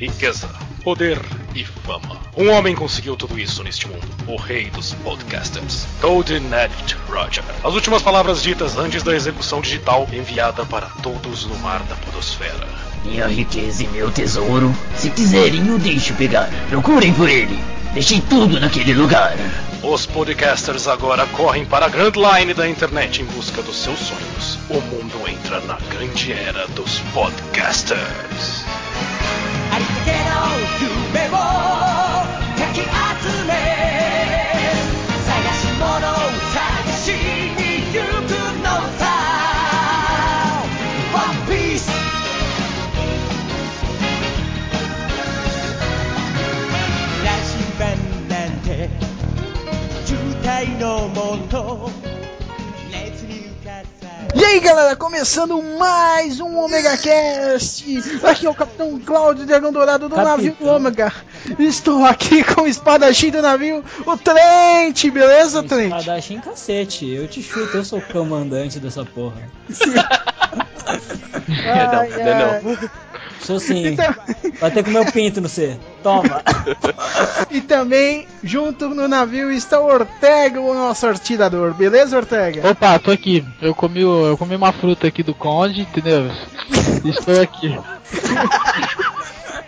riqueza, poder e fama. Um homem conseguiu tudo isso neste mundo. O rei dos podcasters. Golden Edit Roger. As últimas palavras ditas antes da execução digital enviada para todos no mar da podosfera. Minha riqueza e meu tesouro. Se quiserem, eu deixo pegar. Procurem por ele. Deixei tudo naquele lugar. Os podcasters agora correm para a Grand Line da internet em busca dos seus sonhos. O mundo entra na grande era dos podcasters. ありったけの夢をかき集め探し物を探しに行くのさ。One Piece 羅針盤なんて渋滞のもと。E aí galera, começando mais um Omega Cast. Aqui é o Capitão Cláudio Dragão Dourado do Capitão. navio Ômega. Estou aqui com o espadachim do navio, o Trent, beleza, Trent? Espadachim cacete, eu te chuto, eu sou o comandante dessa porra. Ai, ai. Sou sim. Então- Vai ter com meu pinto no C. Toma. E também, junto no navio, está o Ortega, o nosso atirador, beleza, Ortega? Opa, tô aqui. Eu comi, o- eu comi uma fruta aqui do Conde, entendeu? Estou aqui.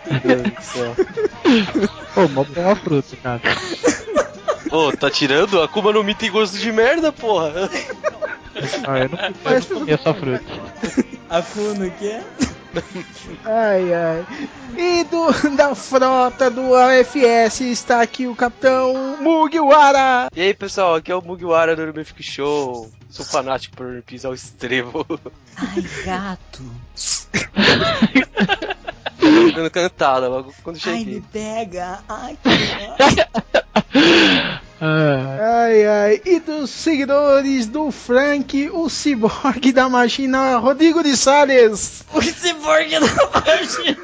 Meu Deus do céu. Pô, mó uma fruta, cara. Ô, tá tirando? A Kuma no Mi tem gosto de merda, porra. Ah, eu não, eu não comi essa fruta. Akuno, o quê? Ai, ai. E do, da frota do AFS está aqui o Capitão Mugiwara. E aí, pessoal, aqui é o Mugiwara do Urban Show. Sou fanático por pisar o estrevo. Ai, gato. Ficando cantada logo quando Ai, me cheguei. pega. Ai, que... Ah, Ai, ai. E dos seguidores do Frank, o ciborgue da máquina, Rodrigo de Salles. O ciborgue da máquina.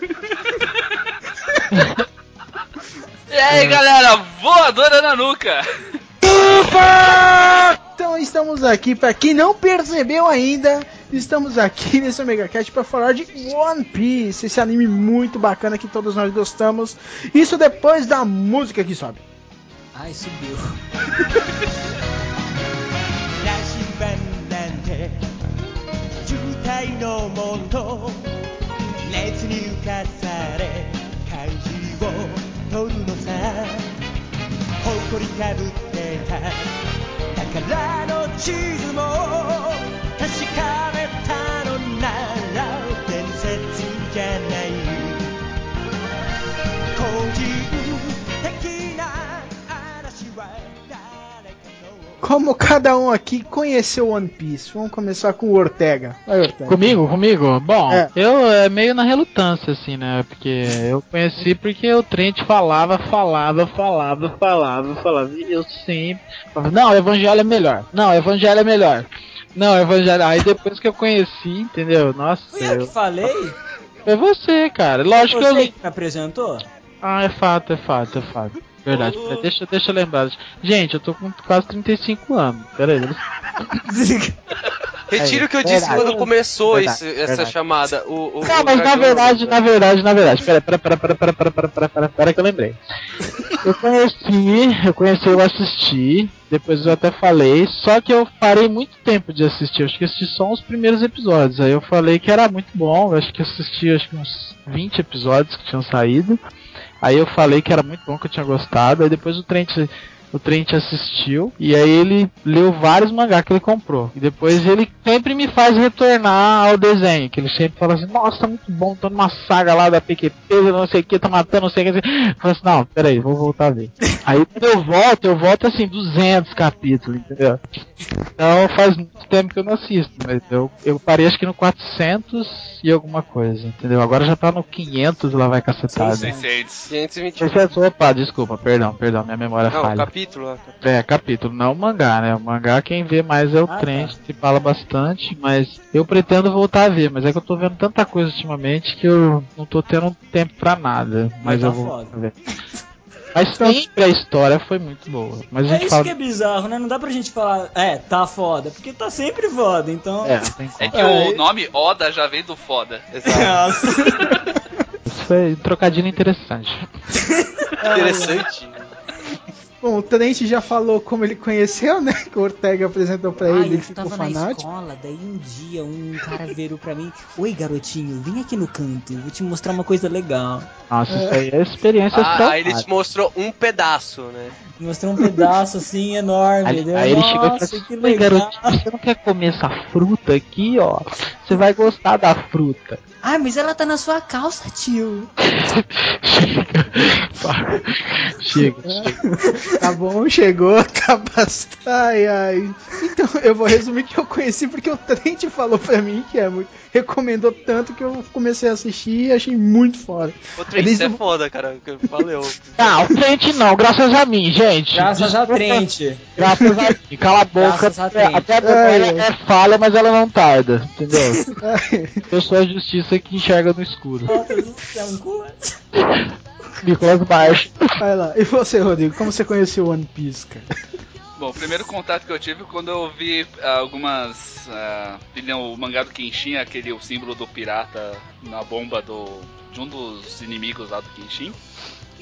E aí galera, voadora na nuca! Então estamos aqui, para quem não percebeu ainda, estamos aqui nesse Omega Cast para falar de One Piece, esse anime muito bacana que todos nós gostamos. Isso depois da música que sobe. Ai, subiu. 羅針盤なんて渋滞のもと熱に浮かされ漢字を取るのさ誇りかぶってた宝の地図も Como cada um aqui conheceu One Piece, vamos começar com o Ortega. Vai, Ortega. comigo, comigo? Bom, É. eu é meio na relutância, assim, né? Porque eu conheci porque o Trent falava, falava, falava, falava, falava. E eu sempre. falava, Não, o Evangelho é melhor. Não, o Evangelho é melhor. Não, o Evangelho. Aí depois que eu conheci, entendeu? Nossa, Fui eu eu... que falei? foi você, cara. Lógico que eu Você que me apresentou? Ah, é fato, é fato, é fato. Verdade, deixa, deixa eu lembrar. Gente, eu tô com quase 35 anos. Pera aí. Retiro o que eu Verdade. disse quando começou Verdade, esse- essa verdade. chamada. O, o, Não, o mas na verdade, na verdade, na verdade. Pera, pera, pera, pera, pera, pera, pera, pera, pera, pera que eu lembrei. Eu conheci, eu conheci, eu assisti, depois eu até falei, só que eu parei muito tempo de assistir, eu acho que assisti só os primeiros episódios. Aí eu falei que era muito bom, eu acho que assisti acho que uns 20 episódios que tinham saído. Aí eu falei que era muito bom, que eu tinha gostado, aí depois o Trent o Trent assistiu e aí ele leu vários mangá que ele comprou. E depois ele sempre me faz retornar ao desenho, que ele sempre fala assim, nossa, muito bom, tô numa saga lá da PQP, não sei o que, tá matando, não sei o que. Eu falo assim, não, peraí, vou voltar a ver. aí quando eu volto, eu volto assim, 200 capítulos, entendeu? Então faz muito tempo que eu não assisto, mas eu, eu parei acho que no 400 e alguma coisa, entendeu? Agora já tá no 500 lá vai cacetada. 600. 520. 600, opa, desculpa, perdão, perdão, minha memória Não, falha. capítulo. Ó. É, capítulo, não o mangá, né? O mangá quem vê mais é o Ah, Trent, que fala bastante, mas eu pretendo voltar a ver, mas é que eu tô vendo tanta coisa ultimamente que eu não tô tendo tempo pra nada. Mas tá eu vou foda. ver. Mas sempre a história foi muito boa. Mas a É gente isso fala. que é bizarro, né? Não dá pra gente falar, é, tá foda, porque tá sempre foda, então. É, tem É que o nome Oda já vem do foda. Exato. Nossa. foi um trocadilho interessante. Interessante. Bom, o Trent já falou como ele conheceu, né? Que o Ortega apresentou pra Ai, ele eu ficou tava na escola, daí um dia um cara virou pra mim, Oi garotinho, vem aqui no canto, vou te mostrar uma coisa legal. Nossa, isso aí é experiência Ah, aí ele te mostrou um pedaço, né? Mostrou um pedaço assim enorme. Aí, aí ele chegou e falou que assim, "Oi, legal. garotinho, você não quer comer essa fruta aqui, ó? Você vai gostar da fruta. Ai, mas ela tá na sua calça, tio. chega, chega. Tá bom, chegou, tá bastante. Ai, ai. Então, eu vou resumir que eu conheci porque o Trent falou pra mim que é muito. Recomendou tanto que eu comecei a assistir e achei muito foda. O Trent Desde é foda, cara. que Valeu. Ah, o Trent não, graças a mim, gente. Graças a Trent. Graças a mim, cala a boca. Graças a Trent. Até a ai. é falha, mas ela não tarda, entendeu? Ai, Eu justiça que enxerga no escuro. Deus do céu, um. Nicolas Marsh. vai lá. E você, Rodrigo, como você conheceu One Piece, cara? Bom, o primeiro contato que eu tive quando eu vi ah, algumas. vi o mangá do Kenshin, aquele o símbolo do pirata na bomba do, de um dos inimigos lá do Kenshin.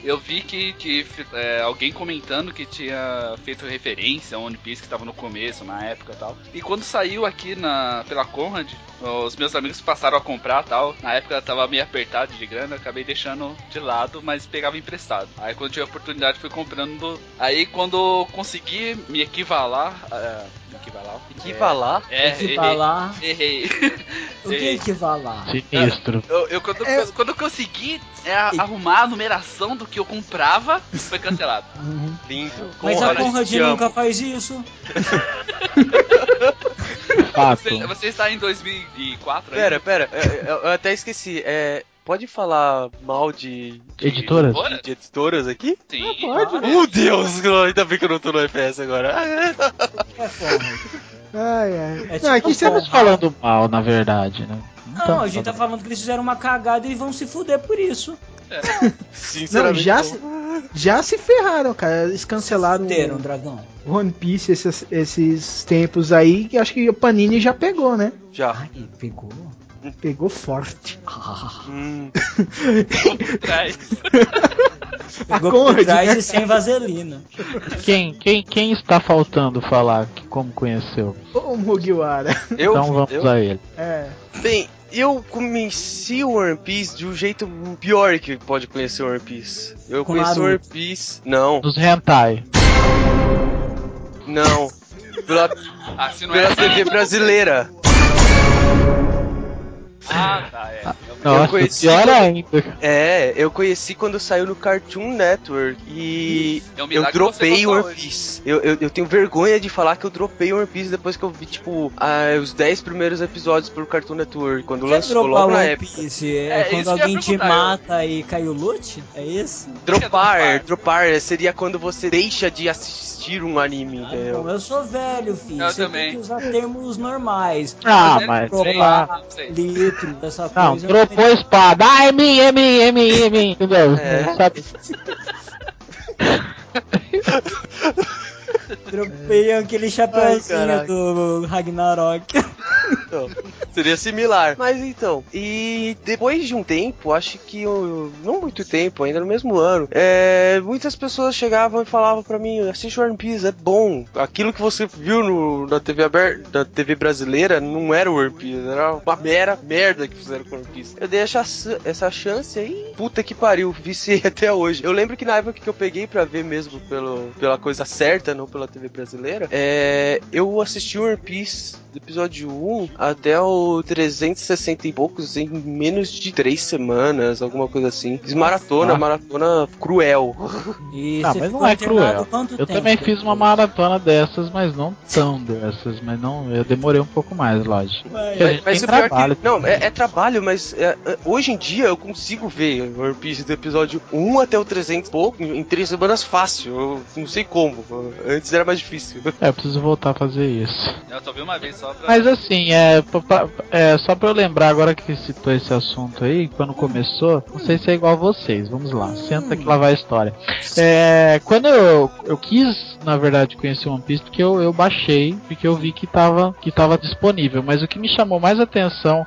Eu vi que, que é, alguém comentando que tinha feito referência a One Piece que tava no começo, na época e tal. E quando saiu aqui na, pela Conrad, os meus amigos passaram a comprar tal. Na época tava meio apertado de grana, acabei deixando de lado, mas pegava emprestado. Aí quando tive a oportunidade fui comprando. Aí quando consegui me equivalar. me equivalar? Equivalar? É, Equivalar. errei. errei. O que é equivalar? Sinistro. Eu, eu- quando, É. quando eu consegui é, arrumar a numeração do que eu comprava, foi cancelado. Lindo. Mas a Conrad, nunca faz isso. Fato. Você, você está em 2004 aí? Pera, pera. é, é, Eu até esqueci. É, pode falar mal de, de Editoras? De editoras aqui? Sim. Pode. Meu Deus, ainda bem que eu não tô no FPS agora. É. Ai, ai. É Não, tipo aqui você Estamos falando mal, na verdade, né? Não, a gente tá falando que eles fizeram uma cagada e vão se fuder por isso. Não, Sinceramente. já, não. se, já se ferraram, cara. Eles cancelaram Fuderam, dragão. o One Piece esses, esses tempos aí, que acho que o Panini já pegou, né? Já. Ai, pegou. Pegou forte. Hum. Por trás. Pegou Conrad, por trás né, e sem vaselina. Quem, quem, quem está faltando falar que como conheceu? Ô, Mugiwara. Eu, então vamos eu, a ele. É. Bem, eu conheci o One Piece de um jeito pior que pode conhecer o One Piece. Eu Com conheci o One. Piece. Não, Nos hentai. não. Pela, Ah, se não é pela assim- TV brasileira. Ah, tá, é. Nossa, conheci pior ainda. É, eu conheci quando saiu no Cartoon Network e É um eu dropei você One Piece. Eu, eu, eu tenho vergonha de falar que eu dropei o One Piece depois que eu vi, tipo, ah, os 10 primeiros episódios pelo Cartoon Network, quando Quer lançou dropar logo na One época. É, É, quando eu alguém te perguntar, eu- mata e cai o loot? É isso? Dropar, dropar? dropar seria quando você deixa de assistir um anime, Ah, entendeu? bom, eu sou velho, filho. Eu Você também. tem que usar termos normais. Ah, Mas mas sei lá, não sei. Litro, essa Não, coisa. dropou a espada. Ah, é minha, é minha, é minha, é minha. Entendeu? É. Sabe? Dropei aquele chapéuzinho do Ragnarok. Então, seria similar. Mas então, e depois de um tempo, acho que eu- não muito tempo, ainda no mesmo ano, é, muitas pessoas chegavam e falavam pra mim: assiste One Piece, é bom. Aquilo que você viu no- na TV aberta, na TV brasileira, não era One Piece, era uma mera merda que fizeram com One Piece. Eu dei essa, essa chance aí, puta que pariu, viciei até hoje. Eu lembro que na época que eu peguei pra ver mesmo pelo, pela coisa certa, não pela TV brasileira, é, eu assisti One Piece do episódio 1 até o 360 e poucos em menos de 3 semanas, alguma coisa assim. Fiz maratona, Ah. maratona cruel. E você mas não é cruel. Eu tempo também fiz uma maratona dessas, mas não tão dessas. Mas não, eu demorei um pouco mais, lógico. Mas tem o pior trabalho. que. Não, é, é trabalho, mas é, é, hoje em dia eu consigo ver One Piece do episódio 1 até o 300 e pouco em 3 semanas fácil. Eu não sei como. Antes era mais difícil. É, eu preciso voltar a fazer isso. Eu só vi uma vez só pra. Mas assim, assim, é, é, só pra eu lembrar agora que citou esse assunto aí, quando começou, não sei se é igual a vocês, vamos lá, senta que lá vai a história. É, quando eu, eu quis, na verdade, conhecer One Piece, porque eu, eu baixei, porque eu vi que tava, que tava disponível, mas o que me chamou mais atenção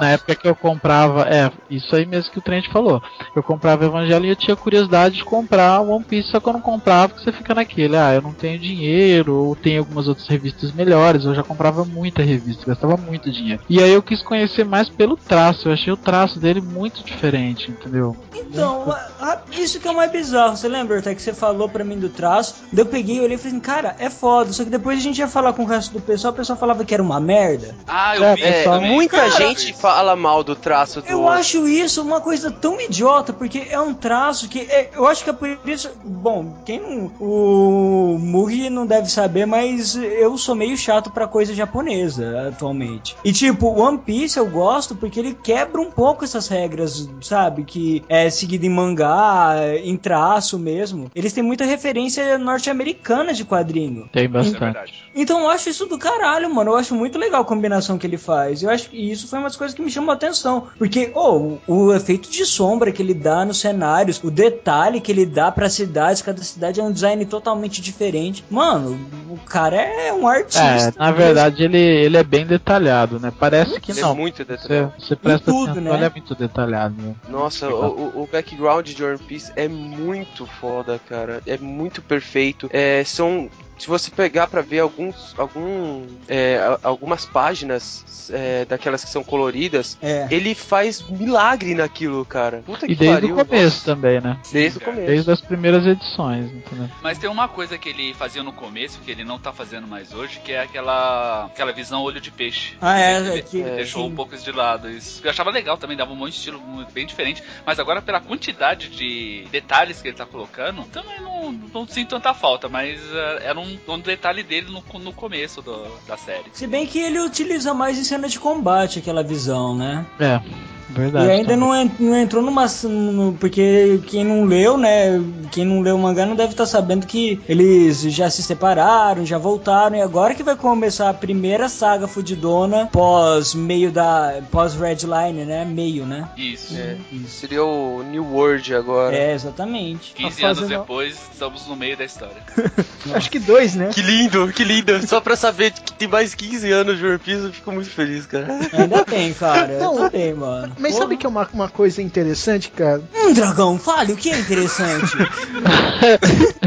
na época que eu comprava, é, isso aí mesmo que o Trent falou. Eu comprava Evangelho e eu tinha curiosidade de comprar One Piece, só que eu não comprava porque você fica naquele, ah, eu não tenho dinheiro, ou tem algumas outras revistas melhores, eu já comprava muita revista, gastava muito dinheiro. E aí eu quis conhecer mais pelo traço, eu achei o traço dele muito diferente, entendeu? Então, a- a- isso que é o mais bizarro. Você lembra até que você falou pra mim do traço? Daí eu peguei e olhei e falei assim, cara, é foda. Só que depois a gente ia falar com o resto do pessoal, o pessoal falava que era uma merda. Ah, eu É, vi É, muita Cara, gente fala mal do traço do. Eu acho isso uma coisa tão idiota, porque é um traço que. é- eu acho que é por isso. Bom, quem não. O Mugi não deve saber, mas eu sou meio chato pra coisa japonesa atualmente. E tipo, One Piece eu gosto porque ele quebra um pouco essas regras, sabe? Que é seguido em mangá, em traço mesmo. Eles têm muita referência norte-americana de quadrinho. Tem é bastante. verdade. Então eu acho isso do caralho, mano. Eu acho muito legal a combinação que ele faz. Eu acho que isso foi uma das coisas que me chamou a atenção. Porque, oh, o, o efeito de sombra que ele dá nos cenários, o detalhe que ele dá pra cidades, cada cidade é um design totalmente diferente. Mano, o cara é um É, artista. na verdade ele, ele é bem detalhado, né? Parece que Ele não. é muito Você, detalhado. você presta tudo, atenção, né? ele é muito detalhado. Né? Nossa, o, o- o background de One Piece é muito foda, cara. É muito perfeito. É, são. Se você pegar pra ver alguns, algum, é, algumas páginas é, daquelas que são coloridas, É. ele faz milagre naquilo, cara. Puta E que desde pariu. o começo nossa. também, né? Desde o começo. Desde as primeiras edições, entendeu? Mas tem uma coisa que ele fazia no começo, que ele não tá fazendo mais hoje, que é aquela, aquela visão olho de peixe. Ah, é, Ele, é que- ele deixou sim. um pouco de lado. Isso eu achava legal também, dava um monte de estilo muito- bem diferente. Mas agora, pela quantidade de detalhes que ele tá colocando, também não, não sinto tanta falta. Mas eh, era um, um detalhe dele no, no começo do- da série. Se bem que ele utiliza mais em cena de combate aquela visão, né? É, verdade. E ainda também. não, não entrou numa. no- porque quem não leu, né? Quem não leu o mangá não deve estar sabendo que eles já se separaram, já voltaram. E agora que vai começar a primeira saga fudidona pós meio da. pós Redline, né? Meio, né? Isso. É, seria o New World agora. É, exatamente. 15 Tá anos fazendo- depois, estamos no meio da história. Acho que dois, né? Que lindo, que lindo. Só pra saber que tem mais 15 anos de One Piece, eu fico muito feliz, cara. Ainda tem, cara. Não, eu também, mano. Mas Porra. sabe que é uma, uma coisa interessante, cara? Hum, dragão, fale, o que é interessante?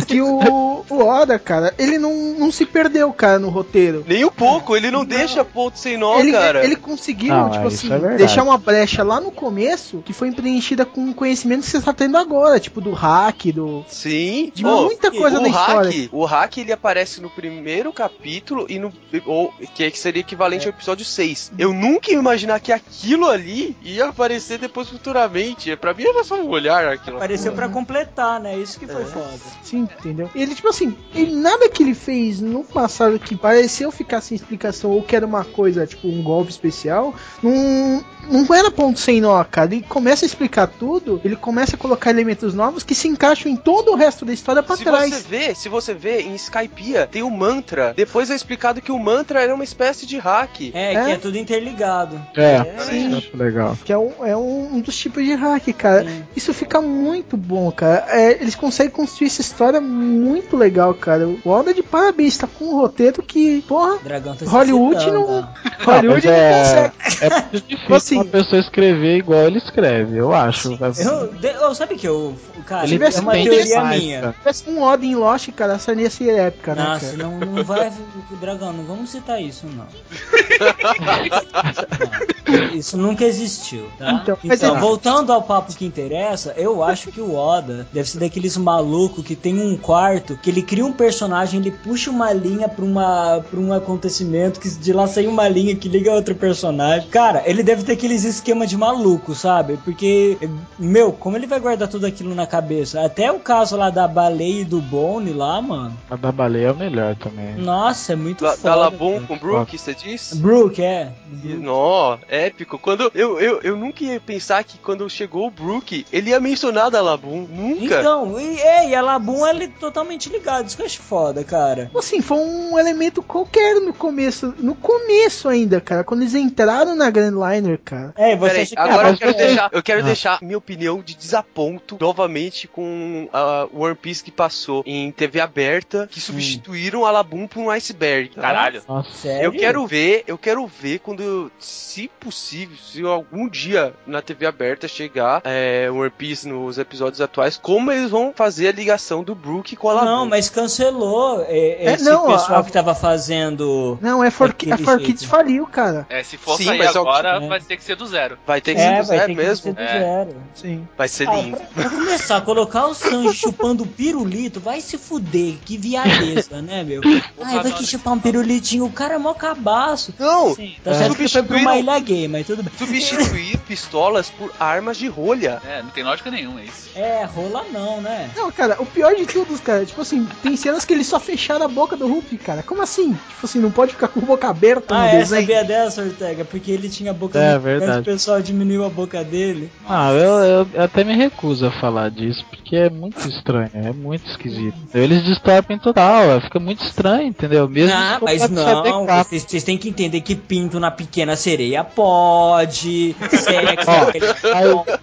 Que o, o Oda, cara, ele não, não se perdeu, cara, no roteiro. Nem um pouco, ele não, deixa ponto sem nó, ele, cara. ele conseguiu, Não, tipo é, assim, é deixar uma brecha lá no começo que foi preenchida com o conhecimento que você está tendo agora, tipo do hack, do. Sim, De Ô, muita coisa o da hack, história. O hack ele aparece no primeiro capítulo e no ou, que seria equivalente ao episódio 6. Eu nunca ia imaginar que aquilo ali ia aparecer depois futuramente. Pra mim era só um olhar aquilo. Apareceu pra completar, né? Isso que foi foda. Sim, entendeu? Ele, tipo assim, ele, nada que ele fez no passado que pareceu ficar sem explicação ou que era uma coisa, tipo, um golpe especial, não, não era ponto sem nó, cara. Ele começa a explicar tudo, ele começa a colocar elementos novos que se encaixam em todo o resto da história pra Se trás. você vê, se você vê em Skypiea, tem o mantra. Depois é explicado que o mantra era uma espécie de hack. É, É. que é tudo interligado. É, Sim. acho legal. Que é um, é um, um dos tipos de hack, cara. Sim. Isso fica muito bom, cara. É, eles conseguem construir essa história muito legal, cara. O Oda de parabéns, tá com um roteiro que, porra, dragão tá Hollywood não. tá? Hollywood Não, não, mas consegue. é, é difícil Assim, uma pessoa escrever igual ele escreve, eu acho. Eu, de, oh, sabe que eu. Cara, Ele é uma teoria minha. tivesse um Oda em Lost, cara, essa ia ser épica, né, Nossa, cara? não, não vai. Dragão, não vamos citar isso, não. Não, Isso nunca existiu, tá? Então, Então, mas é- voltando ao papo que interessa, eu acho que o Oda deve ser daqueles malucos que tem um quarto que ele cria um personagem, ele puxa uma linha pra, uma, pra um acontecimento, que de lá sai uma linha que liga a outro personagem. Cara, ele deve ter aqueles esquemas de maluco, sabe? Porque, meu, como ele vai guardar tudo aquilo na cabeça? Até o caso lá da baleia e do Bone lá, mano. A da baleia é o melhor também. Nossa, é muito Da, foda. da Labum com Brook, você diz? Brook, é. Nó, é, épico. Quando eu, eu, eu nunca ia pensar que quando chegou o Brook, ele ia mencionar da Labum. Nunca. Então, e, é, e a Labum ela é totalmente ligada. Isso que eu acho foda, cara. Assim, foi um elemento qualquer no começo. No começo ainda, cara. Quando eles entraram na Grand Liner, cara. É, você Peraí, acha que agora mas eu quero, você- deixar, eu quero Ah. deixar minha opinião de desaponto novamente com a One Piece que passou em TV aberta, que substituíram a Labum por um iceberg. Caralho. Nossa. Sério? Eu quero ver, eu quero ver quando, se possível, se algum dia na TV aberta chegar é, One Piece nos episódios atuais, como eles vão fazer a ligação do Brook com a Labum. Não, mas cancelou é, É, esse não, pessoal a- que tava fazendo. Não, é for, a For. Kids faliu, cara. É, se for Sim, sair mas é agora, é. vai ter que ser do zero. Vai ter que É, ser vai é ter que mesmo. ser do É. zero. Sim. Vai ser Ah, lindo. pra, pra começar, colocar o Sanji chupando pirulito, vai se fuder, que viadeza, né, meu? Ai, vai que chupar um pirulitinho, o cara é mó cabaço. Não, Sim, tá certo que foi pra uma ilha gay, mas tudo bem. substituir pistolas por armas de rolha. É, não tem lógica nenhuma isso. É, rola não, né? Não, cara, o pior de tudo, cara, tipo assim, tem cenas que eles só fecharam a boca do Ruffy, cara. Como assim? Tipo assim, não pode ficar com a boca aberta Ah, no é, desenho. sabia dessa, Ortega? Porque ele tinha a boca É, muito verdade. o pessoal diminuiu a boca dele. Ah, eu, eu- até me recuso a falar disso, porque é muito estranho, é muito esquisito. Eles distorcem total, é, fica muito estranho, entendeu? Mesmo Ah, mas não, vocês, vocês têm que entender que pinto na pequena sereia pode, sexo Ó, aí-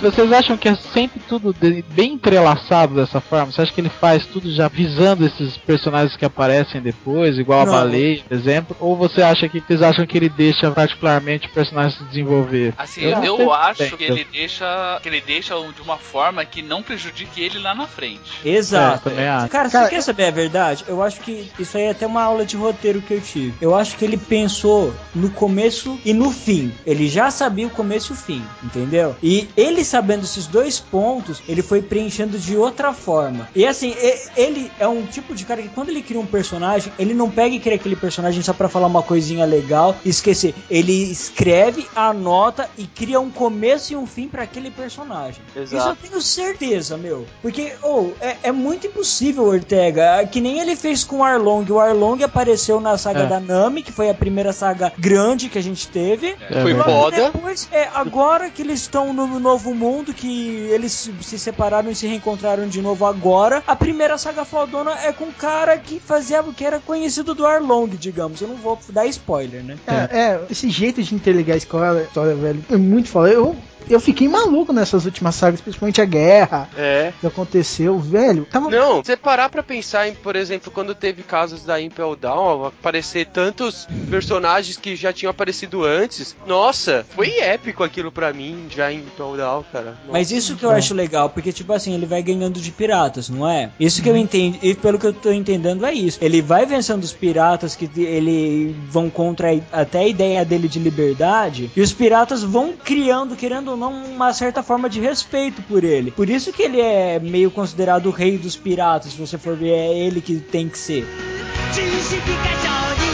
vocês acham que é sempre tudo bem entrelaçado dessa forma, você acha que ele faz tudo já visando esses personagens que aparecem depois, igual Não. a baleia, por exemplo? Ou você acha que vocês acham que ele deixa particularmente o personagem se desenvolver? Assim, Eu eu, sei acho que ele deixa que ele deixa de uma forma que não prejudique ele lá na frente. Exato. É, também acho. Cara, Cara, você quer saber a verdade? Eu acho que isso aí é até uma aula de roteiro que eu tive. Eu acho que ele pensou no começo e no fim. Ele já sabia o começo e o fim, entendeu? E ele sabendo esses dois pontos, ele foi preenchendo de outra forma. E assim, ele é um tipo de cara que quando ele cria um personagem, ele não pega e cria aquele personagem só pra falar uma coisinha legal e esquecer. Ele escreve, anota e cria um começo e um fim pra aquele personagem. Isso eu Exato. tenho certeza, meu. Porque, oh, é, é muito impossível, Ortega. Que nem ele fez com o Arlong. O Arlong apareceu na saga É. da Nami, que foi a primeira saga grande que a gente teve. É Foi foda. Depois, é, agora que eles estão no novo mundo, que eles se se separaram e se reencontraram de novo agora, a primeira saga fodona é com um cara que fazia que era conhecido do Arlong, digamos. Eu não vou dar spoiler, né? É, é, esse jeito de interligar a escola, história, velho, é muito foda. Eu, eu fiquei maluco nessas últimas sagas, principalmente a guerra É. que aconteceu, velho. Tava. Não, você parar pra pensar em, por exemplo, quando teve casos da Impel Down, aparecer tantos personagens que já tinham aparecido antes. Nossa, foi épico aquilo pra mim, já em Impel Down, cara. Nossa. Mas isso que eu acho legal, porque, tipo assim, ele vai ganhando de piratas, não é? Isso que eu entendo, e pelo que eu tô entendendo é isso. Ele vai vencendo os piratas que de- ele vão contra a- até a ideia dele de liberdade, e os piratas vão criando, querendo ou não, uma certa forma de respeito por ele. Por isso que ele é meio considerado o rei dos piratas, se você for ver, é ele que tem que ser. 中止以上に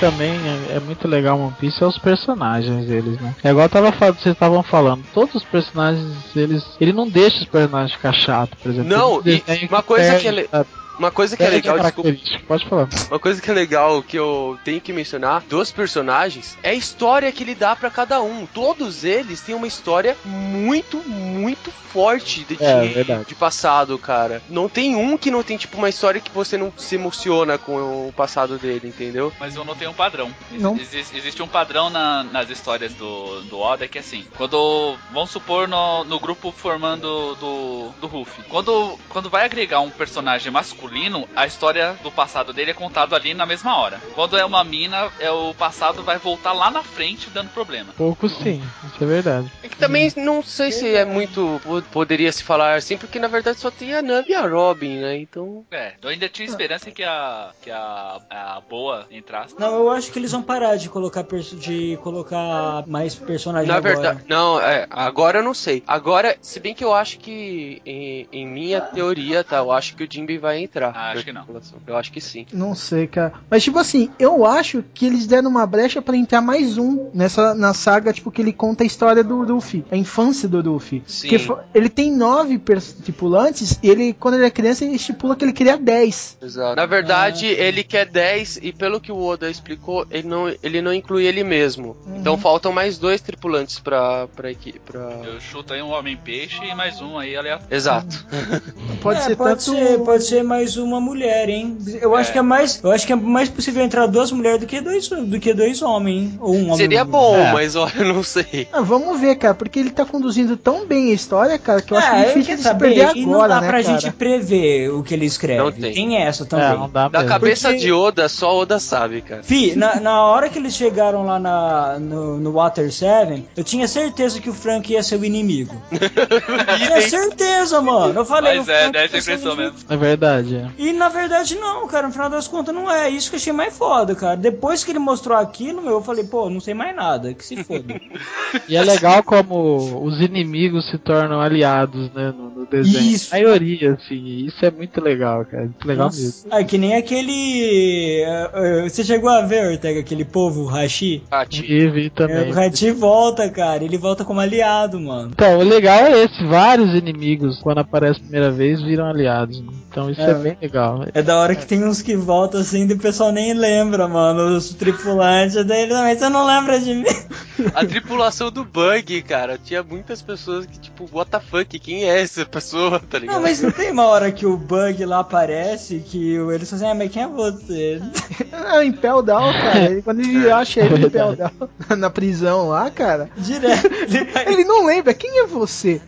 também é, é muito legal One Piece é os personagens deles, né? É igual tava falando, vocês estavam falando, todos os personagens, eles. Ele não deixa os personagens ficar chato, por exemplo. Não, e uma coisa perde, que é le- sabe? Uma coisa que é a legal, desculpa. Pode falar. Uma coisa que é legal que eu tenho que mencionar dos personagens é a história que ele dá pra cada um. Todos eles têm uma história muito, muito forte de, É, de- de passado, cara. Não tem um que não tem tipo uma história que você não se emociona com o passado dele, entendeu? Mas eu notei um padrão. Ex- Não. existe, existe um padrão na- nas histórias do, do Oda que é assim, quando. Vamos supor no, no grupo formando do, do Ruffy. Quando, quando vai agregar um personagem masculino, a história do passado dele é contado ali na mesma hora. Quando é uma mina, é o passado vai voltar lá na frente dando problema. Pouco sim, isso é verdade. É que também não sei se é muito. po- Poderia se falar assim, porque na verdade só tem a Nami e a Robin, né? Então. É, eu ainda tinha esperança que a, que a, a boa entrasse. Não, eu acho que eles vão parar de colocar, de colocar mais personagens Na agora. verdade, não, é, agora eu não sei. Agora, se bem que eu acho que, em, em minha teoria, tá, eu acho que o Jimby vai entrar. Entrar. Ah, acho que não. Eu acho que sim. Não sei, cara. Mas, tipo assim, eu acho que eles deram uma brecha pra entrar mais um nessa na saga, tipo, que ele conta a história do Luffy, a infância do Luffy. Sim. Porque ele tem nove tripulantes e ele, quando ele é criança, ele estipula que ele queria dez. Exato. Na verdade, ele quer 10 e pelo que o Oda explicou, ele não, ele não inclui ele mesmo. Então faltam mais dois tripulantes pra, pra equipe. Pra... Eu chuto aí um homem-peixe e mais um aí aleatório. Exato. Pode É, ser pode tanto. ser, pode ser mais uma mulher, hein? Eu acho É. que é mais, eu acho que é mais possível entrar duas mulheres do que dois, do que dois homens, hein? ou um homem. Seria bom, É. mas olha, eu não sei. Ah, vamos ver, cara, porque ele tá conduzindo tão bem a história, cara, que eu acho Ah, difícil de se perder E não agora, dá né, pra cara? gente prever o que ele escreve. Não tem. essa também. É, não dá Da cabeça Porque- de Oda, só Oda sabe, cara. Fi, na, na hora que eles chegaram lá na, no, no Water 7, eu tinha certeza que o Frank ia ser o inimigo. tinha certeza, mano. Eu falei, Mas o é, Frank dá essa impressão mesmo. É verdade, é. E na verdade não, cara, no final das contas não é. Isso que eu achei mais foda, cara. Depois que ele mostrou aquilo, meu, eu falei, pô, não sei mais nada, que se foda. E é legal como os inimigos se tornam aliados, né, no, no desenho. Isso. A maioria, assim, isso é muito legal, cara. Muito legal mesmo. Ah, que nem aquele. eh, eh, Você chegou a ver, Ortega, aquele povo, o Hashi? Vi É, também. o Hashi volta, cara. Ele volta como aliado, mano. Então, o legal é esse, vários inimigos, quando aparece a primeira vez, viram aliados. né? Então isso é, É. bem legal. É da hora que tem uns que voltam assim e o pessoal nem lembra, mano. Os tripulantes dele também. Você não lembra de mim? A tripulação do Bug, cara, tinha muitas pessoas que, tipo, what the fuck, quem é essa pessoa, tá ligado? Não, mas não tem uma hora que o Bug lá aparece que eles assim, ah, mas quem é você? Ah, em Impel Down, cara. Ele, quando ele acha ele em Impel Down, na prisão lá, cara, Direto. Ele vai- ele não lembra. Quem é você?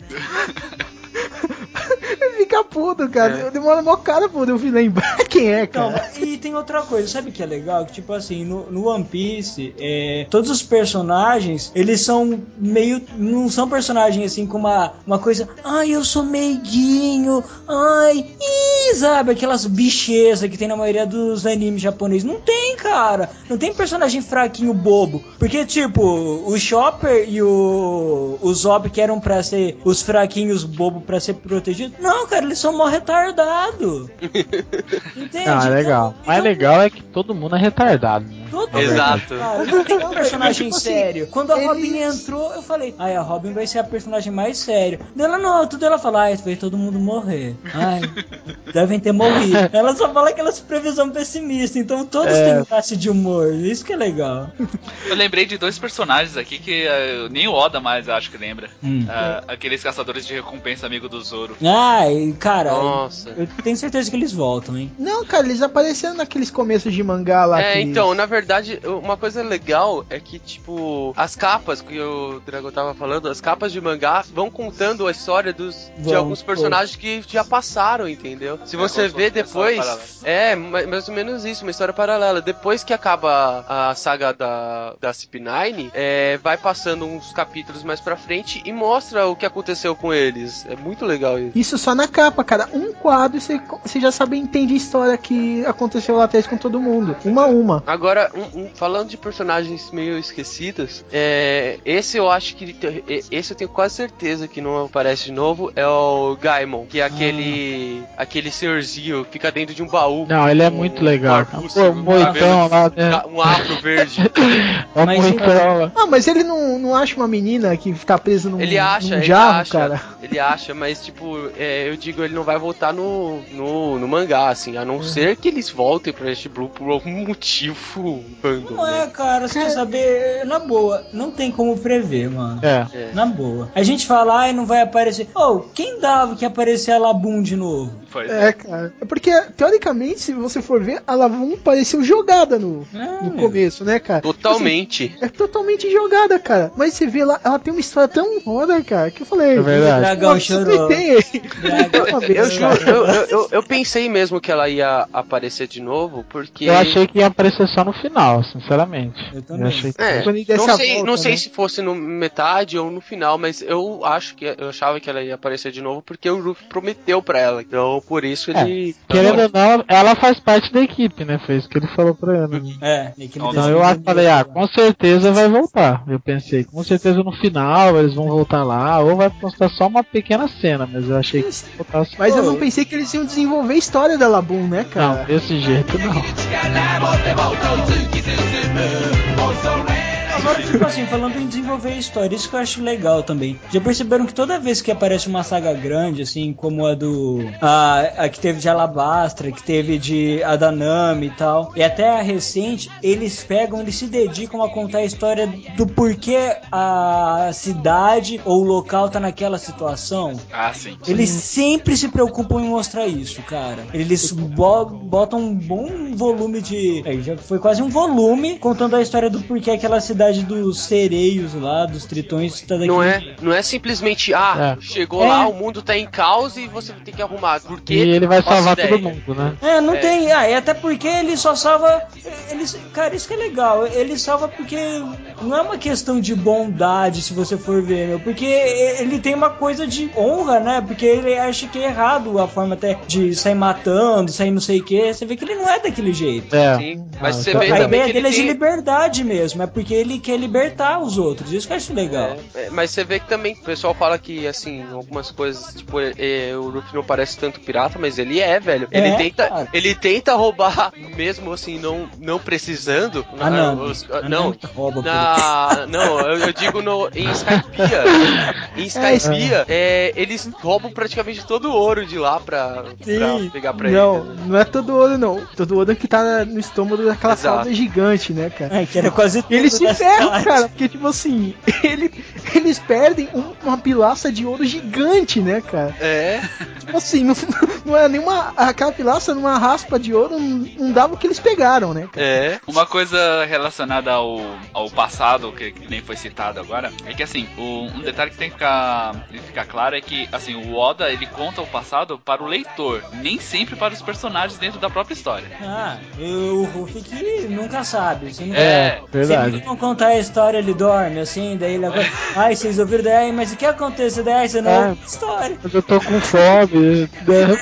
Ele fica puto, cara. Demora mó cara pra eu lembrar quem é, Não, cara. e tem outra coisa, sabe o que é legal? Que tipo assim, no, no One Piece, é, todos os personagens, eles são meio. Não são personagens assim com uma, uma coisa. Ai, eu sou meiguinho. Ai, ih, sabe? Aquelas bichezas que tem na maioria dos animes japoneses. Não tem, cara. Não tem personagem fraquinho bobo. Porque, tipo, o Chopper e o, o Zop que eram pra ser os fraquinhos bobo pra ser protegidos. Não, cara, eles são mó retardado. Entende? Ah, legal. Então- O mais legal é que todo mundo é retardado. Todo Exato. Cara, não tem um personagem Tipo assim, sério. Quando a eles- Robin entrou, eu falei, ai, a Robin vai ser a personagem mais séria. Dela não, tudo ela fala, ai, vai todo mundo morrer. Ai, devem ter morrido. Ela só fala aquelas previsão pessimista, então todos É. têm um passe de humor. Isso que é legal. Eu lembrei de dois personagens aqui que eh, nem o Oda mais acho que lembra. Hum. Ah, aqueles caçadores de recompensa amigo do Zoro. Ai, cara, Nossa. eu tenho certeza que eles voltam, hein? Não, cara, eles apareceram naqueles começos de mangá lá. É, que- então, na verdade, uma coisa legal é que, tipo, as capas que o Dragon tava falando, as capas de mangá vão contando a história dos, de alguns personagens que já passaram, entendeu? Se você como se vê depois, é, ma- mais ou menos isso, uma história paralela. Depois que acaba a saga da, da CP9, é, vai passando uns capítulos mais pra frente e mostra o que aconteceu com eles. É muito legal isso. Isso só na capa, cara. Um quadro e você, você já sabe, entende a história que aconteceu lá atrás com todo mundo. Uma a uma. Agora, um- um- falando de personagens meio esquecidos, é, esse eu acho que. Esse eu tenho quase certeza que não aparece de novo. É o Gaimon, que é aquele. aquele senhorzinho que fica dentro de um baú. Não, ele é com muito um legal. Pô, um um moitão lá, né? Um afro verde. É um Mas. Ah, mas ele não, não acha uma menina que fica presa num, Ele acha, num ele jarro, acha, cara. ele acha, mas tipo, é, eu digo, ele não vai voltar no, no, no mangá, assim, a não Uhum. ser que eles voltem pra este Blue por algum motivo random, Não é, né? cara, você quer saber, na boa, não tem como prever, mano. É. É. Na boa. A gente fala, ai, não vai aparecer. Oh, quem dava que aparecer a Labum de novo? Foi. É, cara. É porque, teoricamente, se você for ver, a Lavum pareceu jogada no, É, no começo, né, cara? Totalmente. É totalmente jogada, cara. Mas você vê lá, ela tem uma história tão foda, cara, que eu falei. É verdade. Dragão "Nossa, chorou. tem aí." Dragão. Juro, eu, eu, eu, eu pensei mesmo que ela ia aparecer de novo, porque. Eu achei que ia aparecer só no final. Final, sinceramente. Eu também. achei que- É, não sei, volta, não sei né? se fosse no metade ou no final, mas eu acho que eu achava que ela ia aparecer de novo porque o Ruff prometeu pra ela. Então, por isso É, ele. Querendo ou não, ela faz parte da equipe, né? Foi isso que ele falou pra ela. né? É, Então decidiu eu acho- falei, ah, com certeza vai voltar. Eu pensei, com certeza no final eles vão voltar lá, ou vai postar só uma pequena cena, mas eu achei que voltasse. Mas eu não pensei que eles iam desenvolver a história da Labum, né, Não, cara? desse jeito não. truc qui se. Agora, tipo assim, falando em desenvolver história, isso que eu acho legal também. Já perceberam que toda vez que aparece uma saga grande, assim, como a do. A, a que teve de Alabastra, que teve de Adanami e tal, e até a recente, eles pegam, eles se dedicam a contar a história do porquê a cidade ou o local tá naquela situação. Ah, sim. Eles sempre se preocupam em mostrar isso, cara. Eles bo- botam um bom volume de. É, já foi quase um volume contando a história do porquê aquela cidade dos sereios lá, dos tritões, tá daquele Não é, não é simplesmente, ah, É. chegou É. lá, o mundo tá em caos e você tem que arrumar. Porque E ele vai salvar ideia. todo mundo, né? É, não É. tem. Ah, e até porque ele só salva. Eles, cara, isso que é legal. Ele salva porque não é uma questão de bondade, se você for ver, meu. Porque ele tem uma coisa de honra, né? Porque ele acha que é errado a forma até de sair matando, sair não sei o que. Você vê que ele não é daquele jeito. É. Sim, mas Ah, você tá. vê A também ideia que dele ele é de tem... liberdade mesmo, é porque ele quer libertar os outros. Isso que eu acho legal. É, é, mas você vê que também o pessoal fala que, assim, algumas coisas, tipo, é, é, o Luffy não parece tanto pirata, mas ele é, velho. Ele É, tenta, cara. ele tenta roubar, mesmo assim, não, não precisando. Ah, não. os- Ah, não. rouba por Na, não, eu, eu digo no, em Skypiea. Em Skypiea, é, eles roubam praticamente todo o ouro de lá pra, pra pegar pra não, eles. né? não é todo ouro, não. Todo ouro que tá no estômago daquela Exato. cauda gigante, né, cara? É, que era quase tudo Eles se cidade. cara, porque, tipo assim, ele, eles perdem um- uma pilaça de ouro gigante, né, cara? É, Tipo assim, não, não é nenhuma. Aquela pilaça numa raspa de ouro não, não dava o que eles pegaram, né, cara? é. Uma coisa relacionada ao, ao passado, que, que nem foi citado agora, é que assim, o- um detalhe que tem que ficar, tem que ficar claro é que assim, o Oda ele conta o passado para o leitor, nem sempre para os personagens dentro da própria história. Ah, o Ruffy que nunca sabe. Você não É, verdade. Se ele não contar a história, ele dorme, assim, daí ele agora. Ai, vocês ouviram daí, "Ai, mas o que aconteceu daí? Você não É. ouve a história. Mas eu tô com fome. né?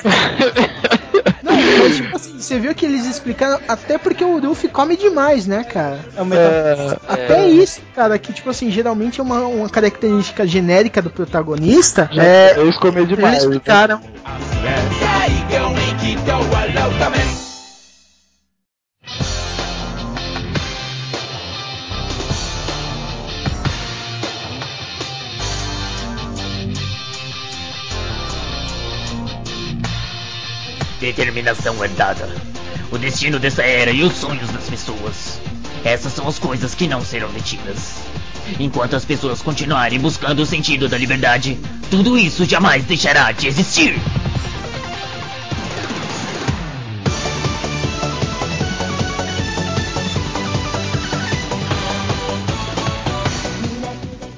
Não, mas tipo assim, você viu que eles explicaram até porque o Luffy come demais, né, cara? É uma É, Até isso, cara, que tipo assim, geralmente é uma, uma característica genérica do protagonista. já É, eles comer eles demais. né? Determinação herdada. O destino dessa era e os sonhos das pessoas. Essas são as coisas que não serão detidas. Enquanto as pessoas continuarem buscando o sentido da liberdade, tudo isso jamais deixará de existir.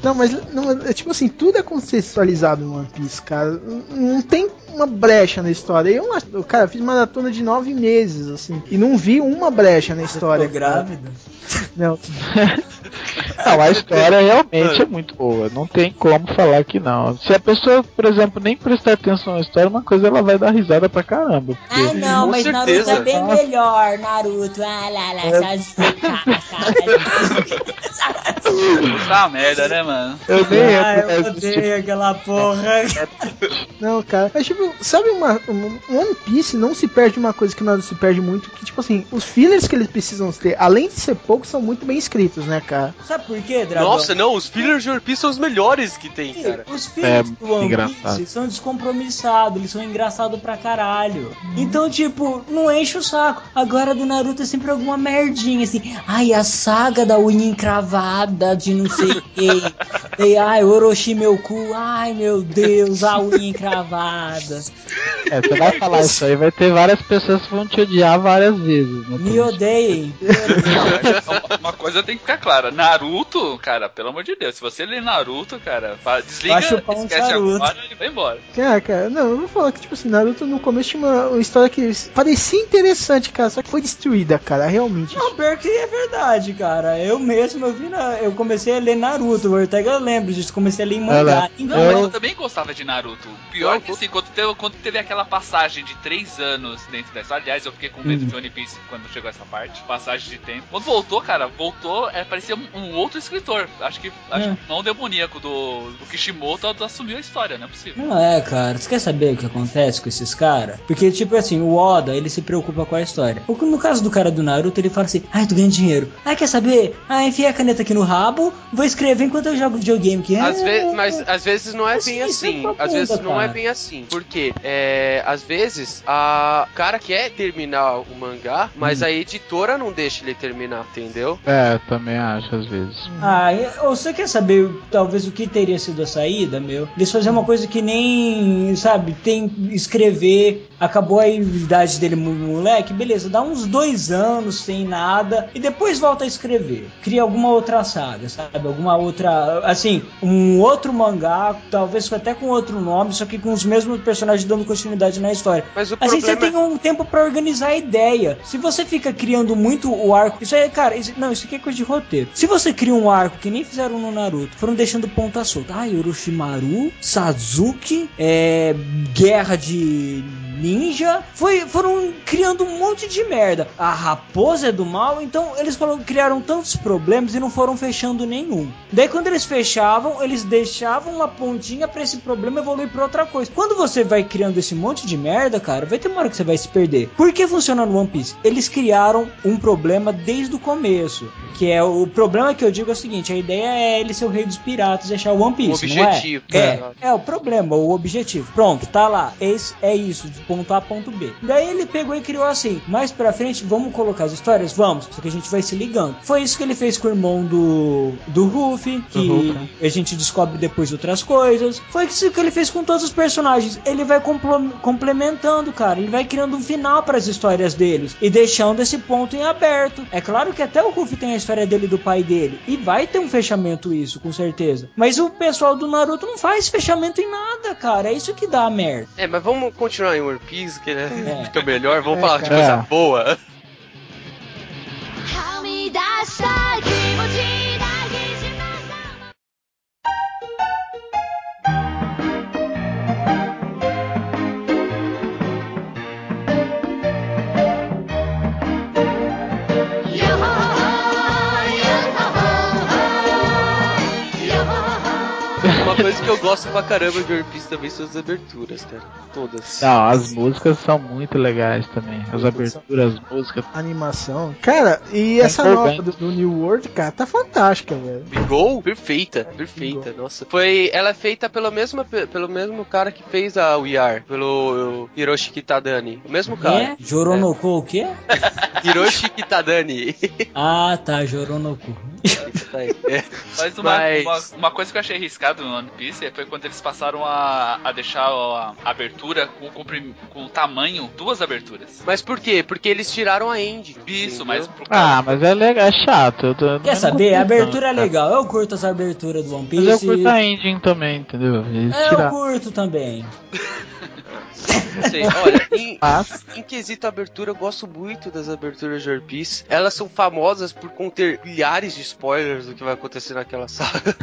Não, mas não, é tipo assim, tudo é contextualizado no One Piece, cara. Não tem uma brecha na história. Eu, cara, fiz maratona de nove meses, assim, e não vi uma brecha na história. Cara. grávida. Não. Não, a história realmente é muito boa. Não tem como falar que não. Se a pessoa, por exemplo, nem prestar atenção na história, uma coisa ela vai dar risada pra caramba. Porque Ah não, Com mas certeza. Naruto é bem Nossa. melhor, Naruto. Ah lá lá, só Puta merda, né, mano? eu nem Ah, eu mais nesse tipo odeio aquela porra. Não, cara. Mas, tipo, sabe uma. Um One Piece não se perde uma coisa que Naruto se perde muito, que, tipo assim, os fillers que eles precisam ter, além de ser poucos, são muito bem escritos, né, cara? Sabe por quê, Dragão? Nossa, não, os fillers de One Piece são os melhores que tem, cara. Os filhos do One engraçado. Piece são descompromissados, eles são engraçados pra caralho. Então, tipo, não enche o saco. Agora do Naruto é sempre alguma merdinha, assim. Ai, a saga da unha encravada de não sei quem. E ai, Orochi meu cu, ai meu Deus, a unha encravada. É, você vai falar isso aí, vai ter várias pessoas que vão te odiar várias vezes. né? Me odeiem. Uma- coisa tem que ficar clara. Naruto, cara, pelo amor de Deus, se você lê Naruto, cara, desliga, um esquece charuto. agora e vai embora. Cara, cara, não, eu vou falar que, tipo assim, Naruto no começo tinha uma, uma história que parecia interessante, cara, só que foi destruída, cara, realmente. Não, pior que é verdade, cara. Eu mesmo, eu vi na, eu comecei a ler Naruto, o Ortega lembra disso, comecei a ler em mangá. Não, Eu- mas eu também gostava de Naruto. Pior que assim, quando teve, quando teve aquela passagem de três anos dentro dessa. Aliás, eu fiquei com medo de One Piece quando chegou essa parte. Passagem de tempo. Quando voltou, cara, voltou, é, parecia um, um outro escritor. Acho que acho É. que o mão demoníaco do, do Kishimoto assumiu a história, não é possível. Não é, cara. Você quer saber o que acontece com esses caras? Porque, tipo assim, o Oda, ele se preocupa com a história. O- No caso do cara do Naruto, ele fala assim: ai, tô ganhando dinheiro. Ai, quer saber? Ah, enfiei a caneta aqui no rabo, vou escrever enquanto eu jogo videogame. Que Às é- vezes, mas às vezes não é Assim, bem isso é assim. uma Às vezes não é bem assim. Porque é, às vezes a o cara quer terminar o mangá, mas Hum. a editora não deixa ele terminar, entendeu? É, também acho às vezes. Ah, ou você quer saber talvez o que teria sido a saída, meu? Eles faziam uma coisa que nem, sabe, tem escrever, acabou a idade dele mo- moleque, beleza, dá uns dois anos sem nada e depois volta a escrever. Cria alguma outra saga, sabe? Alguma outra, assim, um outro mangá, talvez até com outro nome, só que com os mesmos personagens dando continuidade na história. Mas o Assim, você problema tem um tempo pra organizar a ideia. Se você fica criando muito o arco. Isso aí, cara, isso- não, isso aqui é coisa de roteiro. Se você cria um arco que nem fizeram no Naruto, foram deixando ponta solta. Ah, Orochimaru, Sasuke, é. Guerra de ninja. Foi, foram criando um monte de merda. A raposa é do mal, então eles foram, criaram tantos problemas e não foram fechando nenhum. Daí quando eles fechavam, eles deixavam uma pontinha pra esse problema evoluir pra outra coisa. Quando você vai criando esse monte de merda, cara, vai ter uma hora que você vai se perder. Por que funciona no One Piece? Eles criaram um problema desde o começo. Que é o problema que eu digo é o seguinte: a ideia é ele ser o rei dos piratas e achar o One Piece. O é? objetivo, É, né? é o problema, o objetivo. Pronto, tá lá. Esse é isso, ponto A ponto B. Daí ele pegou e criou assim: mais pra frente, vamos colocar as histórias? Vamos. Só que a gente vai se ligando. Foi isso que ele fez com o irmão do, do Ruffy, que Ruffy. a gente descobre depois outras coisas. Foi isso que ele fez com todos os personagens. Ele vai complementando, cara. Ele vai criando um final para as histórias deles e deixando esse ponto em aberto. É claro que até o Ruffy tem a história dele e do pai dele. E vai ter um fechamento isso, com certeza. Mas o pessoal do Naruto não faz fechamento em nada, cara. É isso que dá a merda. É, mas vamos continuar em One Piece, que né, É. fica melhor. Vamos É, falar de cara. coisa boa. はみ出した気持ち Coisa que eu gosto pra caramba de One Piece também são as aberturas, cara. Todas. Não, as músicas são muito legais também. As aberturas, as músicas. Animação. Cara, e Tá essa nova do, do New World, cara, tá fantástica, velho. Bigol? Perfeita, perfeita, nossa. Foi, ela é feita pelo mesmo, pelo mesmo cara que fez a We Are, pelo Hiroshi Kitadani. O mesmo cara. É? Joronoko o quê? Hiroshi Kitadani. Ah, tá, Joronoko. Isso aí. É. Mas uma, Mas- uma, uma coisa que eu achei arriscado no One Piece foi quando eles passaram a, a deixar a abertura com, comprim- com o tamanho, duas aberturas. Mas por quê? Porque eles tiraram a ending. Isso, entendeu? mas por Ah, mas é legal, é chato. Eu tô, Quer saber? curto A abertura é legal. Eu curto as aberturas do One Mas eu Piece. curto a engine também, entendeu? Eles É, eu tiraram. curto também. Não sei, olha, em, Mas, em quesito abertura, eu gosto muito das aberturas de One Piece. Elas são famosas por conter milhares de spoilers do que vai acontecer naquela saga.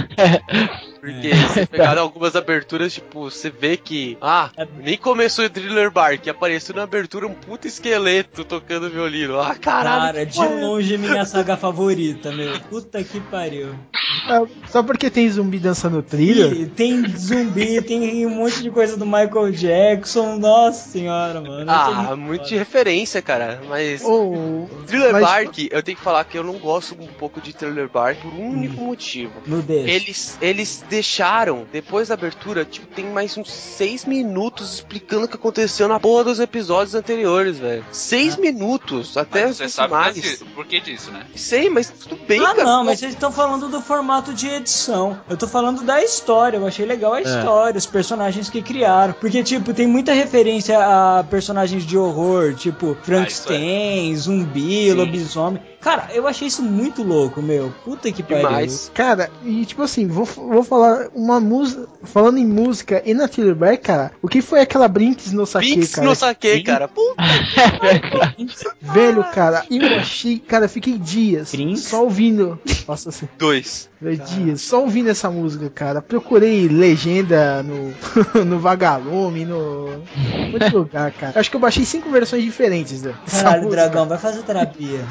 Porque você pegaram algumas aberturas, tipo, você vê que, ah, nem começou o Thriller Bark, apareceu na abertura um puta esqueleto tocando violino. Ah, caralho. Cara, de longe minha saga favorita, meu. Puta que pariu. Ah, Só porque tem zumbi dançando trilha? E tem zumbi, tem um monte de coisa do Michael Jackson. Nossa senhora, mano. Ah, muito de referência, cara. Mas Ou. Thriller mas- Bark, eu tenho que falar que eu não gosto um pouco de Thriller Bark por um único motivo. Eles, eles deixaram, depois da abertura, tipo, tem mais uns seis minutos explicando o que aconteceu na porra dos episódios anteriores, velho. Seis minutos, até Mas os você sabe mais. desse- por que disso, né? Sei, mas tudo bem, Ah, cara. não, mas vocês estão falando do formato formato de edição. Eu tô falando da história, eu achei legal a história, os personagens que criaram. Porque, tipo, tem muita referência a personagens de horror, tipo Frankenstein, zumbi, lobisomem. Cara, eu achei isso muito louco, meu. Puta que pariu. Cara, e tipo assim, vou, vou falar uma música. Falando em música e na Thriller cara, o que foi aquela Brinks no Saque, cara? não saquei, cara. Puta. Velho, cara, eu achei, cara, fiquei dias Brinks? só ouvindo. Nossa, assim, Dois. dias só ouvindo essa música, cara. Procurei legenda no, no Vagalume, no. Muito lugar, cara. Acho que eu baixei cinco versões diferentes né, Caralho, música. dragão, vai fazer terapia.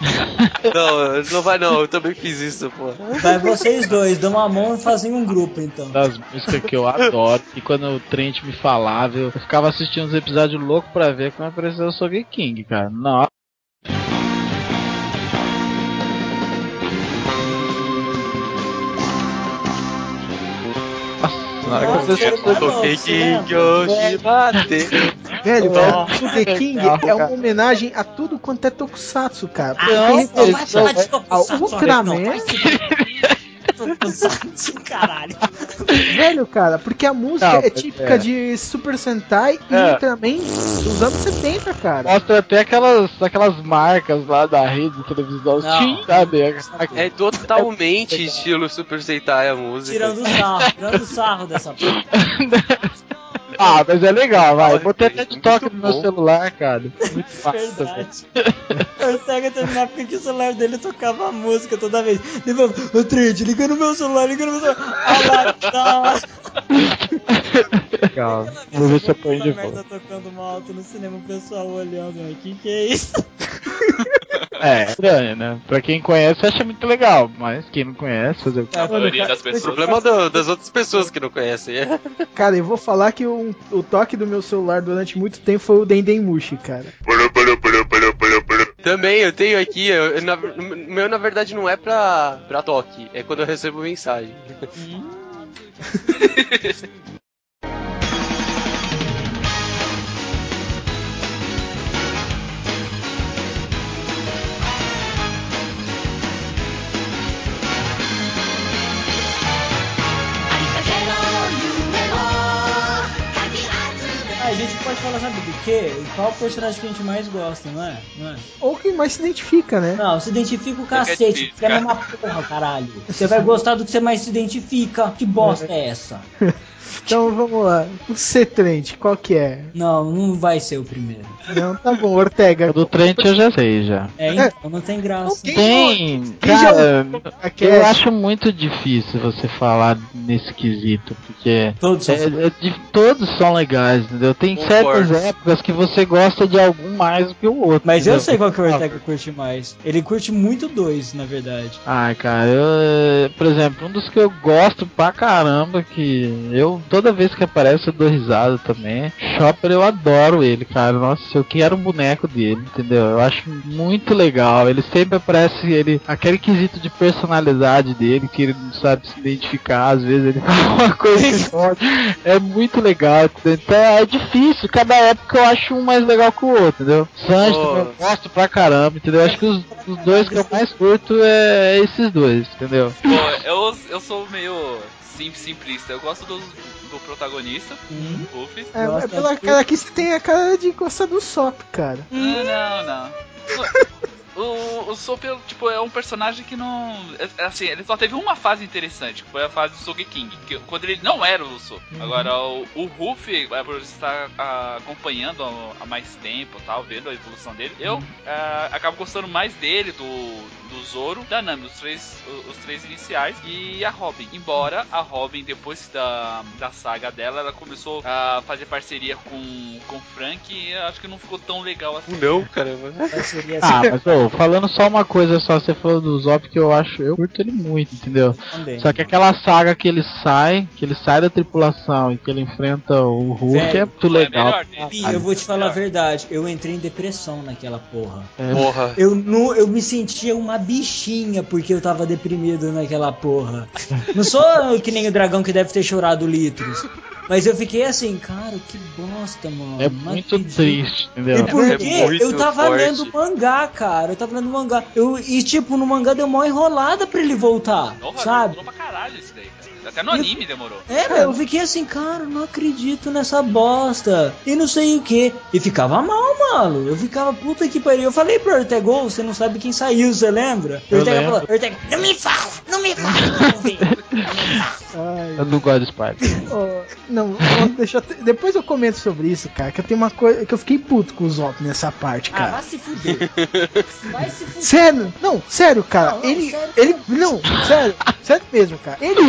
Não, não vai não. Eu também fiz isso, pô. Vai vocês dois, dão uma mão e fazem um grupo, então. das músicas que eu adoro. E quando o Trent me falava, eu ficava assistindo os episódios loucos pra ver como apareceu o Soul King, cara. Nossa. Na hora que King né? hoje bate. Velho, Ó. o The King Legal, é uma cara. homenagem a tudo quanto é Tokusatsu, cara. Porque Ah, vai referência ao Tokusatsu, Ultraman. Caralho. Velho, cara, porque a música Não, é típica é. de Super Sentai e É. Ultraman dos anos 70, cara. Mostra até aquelas, aquelas marcas lá da rede de televisão. Não. Sim, sabe? É totalmente estilo Super Sentai a música. Tirando o sarro, tirando o sarro dessa porra. Ah, mas é legal, vai. Botei até de toque no meu celular, cara. Muito fácil. O Sega teve uma época que o celular dele tocava música toda vez. Ele falava, ô liga no meu celular, liga no meu celular. Ah lá, tá. Legal. Vou ver se eu ponho de volta. tocando mal alto no cinema, o pessoal olhando, né? Que que é isso? É, estranho, né? Pra quem conhece, acha muito legal. Mas quem não conhece, fazer o quê? A maioria das O pessoas. problema do- das outras pessoas que não conhecem. é. Cara, eu vou falar que o, o toque do meu celular durante muito tempo foi o Dendemushi, cara. Também eu tenho aqui, eu- na- o meu na verdade não é pra, pra toque, é quando eu recebo mensagem. gente pode falar, sabe do quê? Qual personagem que a gente mais gosta, não é? Não é? Ou quem mais se identifica, né? Não, se identifica o cacete, porque é a mesma porra, caralho. Você vai gostar do que você mais se identifica. Que bosta é essa? Então vamos lá. O C-Trent, qual que é? Não, não vai ser o primeiro. Não, tá bom, Ortega. O do Trent eu já sei, já. É, então, não tem graça. Quem Tem, Quem já cara, a eu cast? acho muito difícil você falar nesse quesito, porque Todos são é- é de- todos são legais, entendeu? Tem Concordo. certas épocas que você gosta de algum mais do que o outro. Mas eu entendeu? sei qual que o Ortega curte mais. Ele curte muito dois, na verdade. Ai, cara, eu, por exemplo, um dos que eu gosto pra caramba, que eu toda vez que aparece eu dou risada também. Chopper, eu adoro ele, cara. Nossa, eu quero um boneco dele, entendeu? Eu acho muito legal. Ele sempre aparece, ele aquele quesito de personalidade dele, que ele não sabe se identificar, às vezes ele fala uma coisa que pode. É muito legal, entendeu? Então é difícil. Cada época eu acho um mais legal que o outro, entendeu? Sanji Oh. eu gosto pra caramba, entendeu? Eu acho que os, os dois que eu mais curto é esses dois, entendeu? Pô, eu, eu sou meio sim, simplista. Eu gosto do, do protagonista, Hum. o Luffy. É, Gosta pela de- cara aqui você tem a cara de gostar do Sop, cara. Não, não, não. O, o Soap, tipo, é um personagem que não. é- é assim, ele só teve uma fase interessante, que foi a fase do Sogeking, que quando ele não era o Soap. Agora, o, o Ruffy, é, por estar ah, acompanhando há mais tempo tal, vendo a evolução dele, eu ah, acabo gostando mais dele, do, do Zoro, da Nami, os três, o- os três iniciais, e a Robin. Embora a Robin, depois da, da saga dela, ela começou a fazer parceria com, com o Frank, e acho que não ficou tão legal assim. Não, caramba. Seria Ah, mas ô, falando só uma coisa só, você falou do Zop que eu acho, eu curto ele muito, entendeu? também. Só que aquela saga que ele sai, que ele sai da tripulação e que ele enfrenta o Hulk Velho, é muito é legal. melhor dele. Pi, eu vou te falar a verdade, eu entrei em depressão naquela porra. Porra. Eu, eu me sentia uma bichinha porque eu tava deprimido naquela porra. Não sou que nem o dragão que deve ter chorado litros. Mas eu fiquei assim, cara, que bosta, mano. É muito acredito. triste, entendeu? E porque É eu tava forte. lendo mangá, cara. Eu tava lendo mangá. Eu, e tipo, no mangá deu uma enrolada pra ele voltar, Porra, sabe? pra caralho isso daí, cara. Até no anime demorou. É, eu fiquei assim, cara, não acredito nessa bosta. E não sei o que. E ficava mal, mano. Eu ficava, puta que pariu. Eu falei pro Ortegol, você não sabe quem saiu, você lembra? Eu Ortega lembro. falou, Ortega, não me fala, não me fala. não me fala." Ai, Eu não gosto de Spider. ó, não, vamos deixar- depois eu comento sobre isso, cara, que eu tenho uma coisa que eu fiquei puto com o Zop nessa parte, ah, cara. vai se fuder. Vai se fuder. Sério? Não, sério, cara. Não, não, ele, sério. ele, não, sério, sério mesmo, cara. Ele,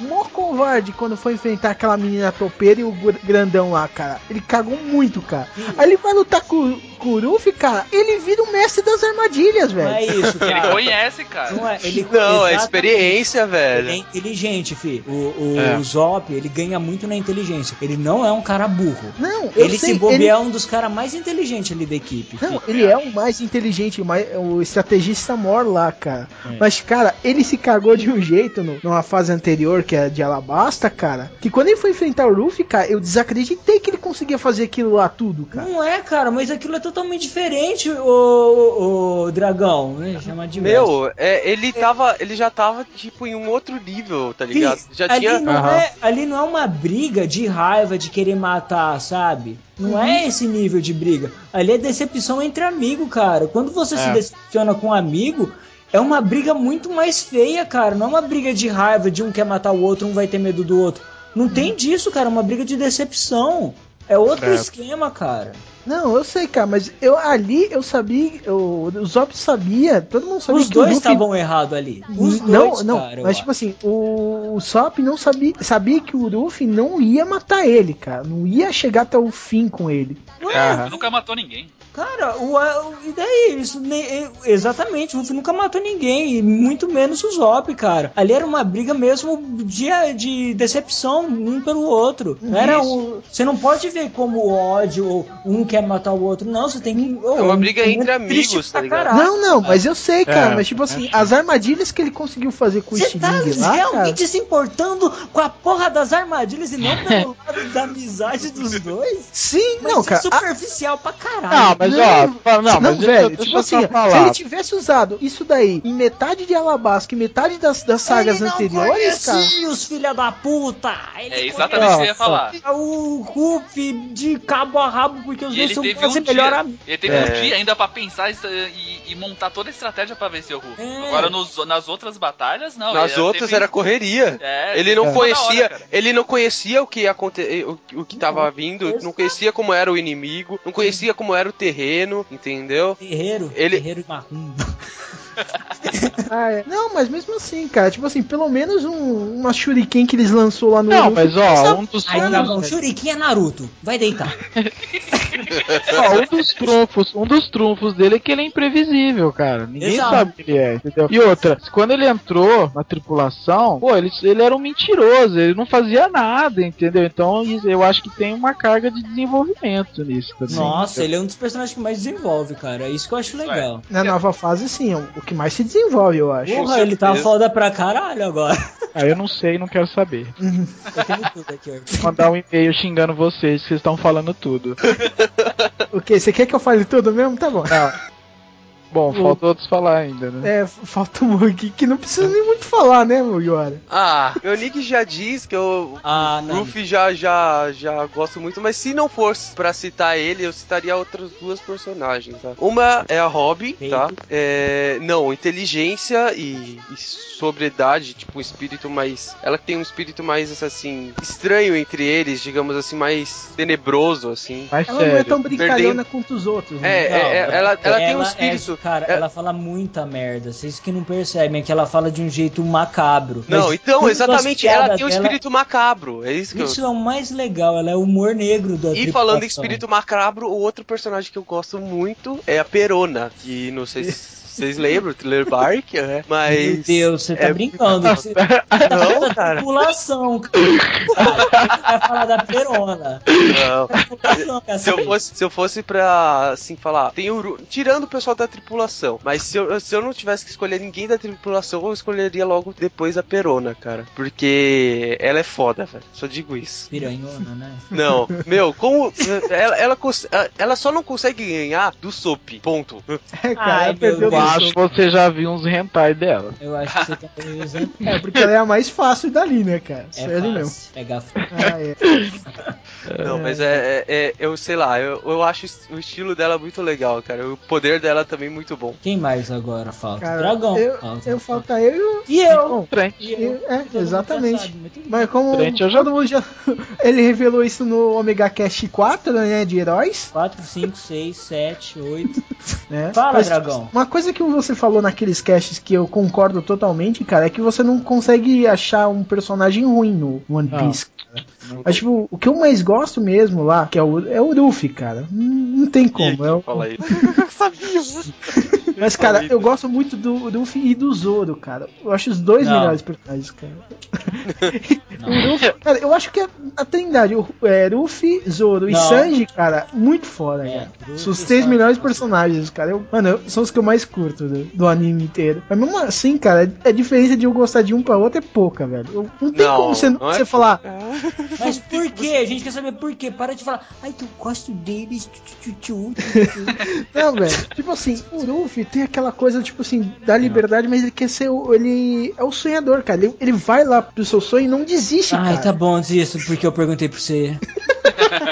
mó covarde quando foi enfrentar aquela menina topeira e o gr- grandão lá, cara. Ele cagou muito, cara. Aí ele vai lutar com, com o Ruffy, cara. Ele vira o mestre das armadilhas, Não é velho. isso, Ele cara. conhece, cara. Não é, ele Não, é experiência, Ele é velho. inteligente, fi. O, o É. Zop, ele ganha muito na inteligência. Ele não é um cara burro. Não, eu Ele sei, se bobear ele- é um dos caras mais inteligentes ali da equipe. Não, ele é o mais inteligente, o, mais, o estrategista mor lá, cara. Mas, cara, ele se cagou de um jeito no- numa fase anterior, que é de Alabasta, cara. Que quando ele foi enfrentar o Ruffy, cara, eu desacreditei que ele conseguia fazer aquilo lá tudo, cara. Não é, cara, mas aquilo é totalmente diferente, o, o, o dragão, né? Chama de. Meu, é, ele tava. Ele já tava, tipo, em um outro nível, tá ligado? Fi, Já ali, tinha. não Aham. é, ali não é uma briga de raiva, de querer matar, sabe? Não Uhum. é esse nível de briga. Ali é decepção entre amigo, cara. Quando você se É. decepciona com um amigo, é uma briga muito mais feia, cara. Não é uma briga de raiva, de um quer matar o outro, um vai ter medo do outro. Não tem disso, cara. É uma briga de decepção. É outro Certo. esquema, cara. Não, eu sei, cara, mas eu ali eu sabia, eu, o Zop sabia, todo mundo sabia Os dois Luffy estavam errados ali. Os não, dois, não, cara. mas tipo acho. assim, o, o Sop não sabia, sabia que o Luffy não ia matar ele, cara, não ia chegar até o fim com ele. Aham. Nunca matou ninguém. Cara, o, o- e daí? Isso é- exatamente, o Luffy nunca matou ninguém, e muito menos o Zop, cara. Ali era uma briga mesmo de, de decepção um pelo outro. Não era o, você não pode ver como ódio ou um quer matar o outro, não. Você tem que. É uma briga entre amigos, tá ligado? não, não, mas eu sei, cara, É, mas tipo assim, as armadilhas que ele conseguiu fazer com o Você tá lá, cara, realmente se importando com a porra das armadilhas e não pelo lado da amizade dos dois? sim, Mas não, isso cara, a- superficial pra caralho. Não, mas ó, não, não, velho, tipo assim, se ele tivesse usado isso daí em metade de Alabasca e metade das, das sagas Ele não anteriores, cara. os filha da puta. Ele É exatamente o que eu ia falar. o Ruff de cabo a rabo, porque os E dois são quase um melhor dia. amigos. Ele teve É. um dia ainda pra pensar isso, e, e montar toda a estratégia pra vencer o Hulk. É. Agora nos- nas outras batalhas, não. Nas outras teve- era correria. É, Ele não conhecia, hora, ele não conhecia o que ia acontecer, o, o que tava vindo, não conhecia como era o inimigo, não conhecia como era o terreno, entendeu? Guerreiro, Ele- guerreiro e macumba. Ah, é. Não, mas mesmo assim, cara, tipo assim, pelo menos um, uma shuriken que eles lançou lá no Não, mas ó, um dos Aí tá bom, Shuriken é Naruto. Vai deitar. ó, um dos trunfos, um dos trunfos dele é que ele é imprevisível, cara. Ninguém Exato. sabe quem ele é, entendeu? E outra, quando ele entrou na tripulação, pô, ele, ele era um mentiroso, ele não fazia nada, entendeu? Então eu acho que tem uma carga de desenvolvimento nisso também. Nossa, ele é um dos personagens que mais desenvolve, cara. É isso que eu acho legal. na nova fase, sim, o que mais se desenvolve, eu acho. Porra, ele tá foda pra caralho agora. Ah, eu não sei, não quero saber. Eu tenho tudo aqui, ó. Vou mandar um e-mail xingando vocês, que vocês estão falando tudo. O que? Você quer que eu fale tudo mesmo? Tá bom. Não. Bom, falta outros falar ainda, né? É, falta o Mug, que não precisa nem muito falar, né, Mugiwara? Ah, meu Nick já diz que eu Ah, não. Luffy já, já, já gosto muito, mas se não fosse pra citar ele, eu citaria outras duas personagens, tá? Uma é a Robin, tá? É, não, inteligência e, e sobriedade, tipo, um espírito mais... Ela tem um espírito mais, assim, estranho entre eles, digamos assim, mais tenebroso, assim. Mas Ela não é sério. tão brincalhona quanto os outros, né? É, é, é, ela, ela tem um é- espírito... cara, é- ela fala muita merda. Vocês que não percebem, é que ela fala de um jeito macabro. Não, então, exatamente, ela tem um dela- espírito macabro, é isso que eu... Isso é o mais legal, ela é o humor negro da E falando em espírito macabro, o outro personagem que eu gosto muito é a Perona, que não sei se vocês lembram, o Thriller Bark, né? Mas. Meu Deus, você tá é- brincando. Você tá Não, da cara. tripulação, cara. Você vai falar da Perona. Não. Se eu fosse, se eu fosse pra, assim, falar, tem o Ru- tirando o pessoal da tripulação, mas se eu, se eu não tivesse que escolher ninguém da tripulação, eu escolheria logo depois a Perona, cara. Porque ela é foda, velho. Só digo isso. Piranhona, né? Não, meu, como. Ela, ela, ela só não consegue ganhar do Soap, ponto. É, cara, Ai, perdeu acho que você já viu uns hentai dela. Eu acho que você tá usando. É, porque ela é a mais fácil dali, né, cara? É Isso é mesmo. Pegar. Ah, é. Não, mas é, é- é- Eu sei lá, eu, eu acho o estilo dela muito legal, cara. O poder dela também muito bom. Quem mais agora falta? Cara, Dragão. eu, Falta. eu falta eu e o. E eu? E eu? é, exatamente. Mas como Trent, eu já- todo mundo já. Ele revelou isso no Omega Cast 4, né? De heróis. 4, 5, 6, 7, 8. Né? Fala, Mas dragão. Uma coisa que você falou naqueles casts que eu concordo totalmente, cara, é que você não consegue achar um personagem ruim no One. Piece. cara. Mas, tipo, o que eu mais gosto mesmo lá, que é o, é o Luffy, cara. Não, não tem como. É o- Fala aí. Mas, cara, eu gosto muito do Luffy e do Zoro, cara. Eu acho os dois Não. melhores personagens, cara. o Luffy, cara, eu acho que a, Trindade, o é, Luffy, Zoro e Não. Sanji, cara, muito foda, É, cara. São os três melhores personagens, cara. Eu- mano, eu- são os que eu mais curto do, do anime inteiro. Mas mesmo assim, cara, a diferença de eu gostar de um pra outro é pouca, velho. Eu- não tem Não, como você, não é você falar. Mas por quê? A gente quer saber por quê. Para de falar, ai, tu gosto deles. tchu, tchu, tchu, tchu." Não, velho. Tipo assim, o Luffy tem aquela coisa, tipo assim, da liberdade, mas ele quer ser o. Ele é o sonhador, cara. Ele, ele vai lá pro seu sonho e não desiste, Ai, cara. tá bom disso, porque eu perguntei pra você.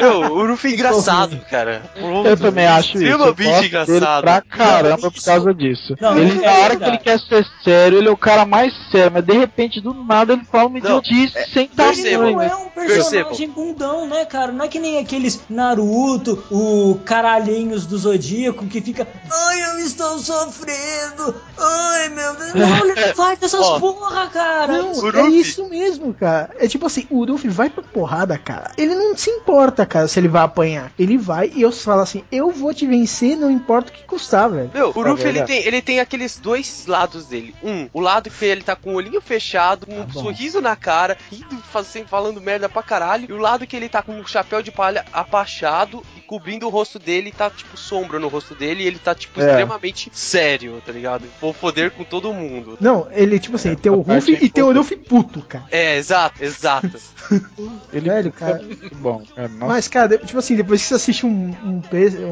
Não, o Luffy é engraçado, cara. Eu também acho isso. Eu Extremamente engraçado. pra caramba por causa disso. Não, ele, é na hora que verdade. ele quer ser sério, ele é o cara mais sério, mas de repente, do nada, ele fala uma Não, idiotice sem perceba, Ele não tamanho. é um personagem bundão, né, cara? Não é que nem aqueles Naruto, o caralhinhos do Zodíaco que fica. Ai, eu estou sofrendo. Ai, meu Deus. Não, ele não faz essas porra, cara. Não, é isso mesmo, cara. É tipo assim, o Luffy vai pra porrada, cara. Ele não se importa, cara, se ele vai apanhar. Ele vai e eu falo assim, eu vou te vencer, não importa o que custar, velho. Meu, o Tá Luffy ele. Tem, ele tem aqueles dois lados dele. Um, o lado que ele tá com o olhinho fechado, com um bom. sorriso na cara, rindo, fazendo, falando merda pra caralho. E o lado que ele tá com um chapéu de palha apachado cobrindo o rosto dele, e tá tipo sombra no rosto dele, e ele tá tipo É. extremamente sério, tá ligado? Vou foder com todo mundo. Não, ele, tipo assim, tem o a parte Luffy e tem o. Luffy puto, cara. É, exato, exato. Ele Velho, cara. Bom. Nossa. Mas, cara, tipo assim, depois que você assiste um, um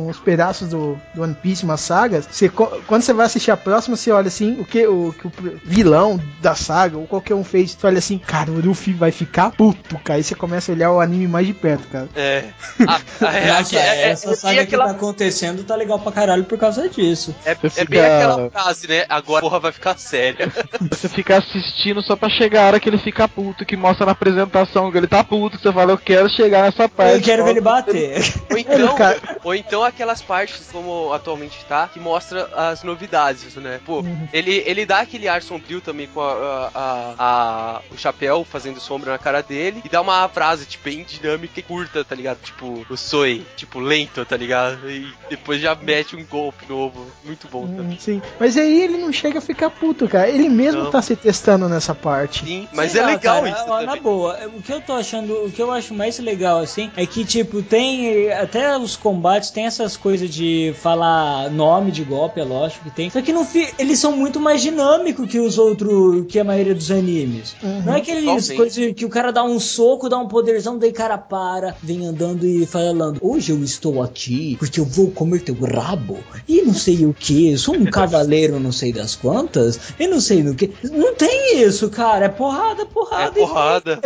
uns pedaços do, do One Piece, umas sagas, você, quando você vai assistir a próxima, você olha assim, o que o, que o vilão da saga, ou qualquer um fez, você olha assim, cara, o Luffy vai ficar puto, cara. Aí você começa a olhar o anime mais de perto, cara. É. Ah, é, Nossa, é, é, essa é, saga aquela, que tá acontecendo tá legal pra caralho por causa disso. é, é bem fica- aquela frase, né? Agora a porra vai ficar séria. Você fica assistindo só pra chegar a hora que ele fica puto, que mostra na apresentação que ele tá puto, que você fala, eu quero chegar nessa parte. Eu quero ver ele bater. Ou então, ou então aquelas partes, como atualmente tá, que mostra as novidades, né? Pô, ele, ele dá aquele ar sombrio também com a, a- a- a- o chapéu fazendo sombra na cara dele e dá uma frase, tipo, bem dinâmica e curta, tá ligado? Tipo, o Soy, tipo, lento, tá ligado? E depois já mete um golpe novo. Muito bom também. Hum, Sim. Mas aí ele não chega a ficar puto, cara. Ele mesmo Não. tá se testando nessa parte. Sim, mas Sei é lá, legal cara, isso ó, Na também. boa, o que eu tô achando, o que eu acho mais legal assim é que tipo tem até os combates tem essas coisas de falar nome de golpe, é lógico que tem. Só que no eles são muito mais dinâmicos que os outros, que a maioria dos animes. Não é aqueles coisas que o cara dá um soco, dá um poderzão, daí o cara para, vem andando e falando: "Hoje eu estou aqui porque eu vou comer teu rabo". E não sei o que, sou um cavaleiro, não sei das quantas, e não sei no que. Não tem isso, cara, é porrada, É porrada. e- porrada.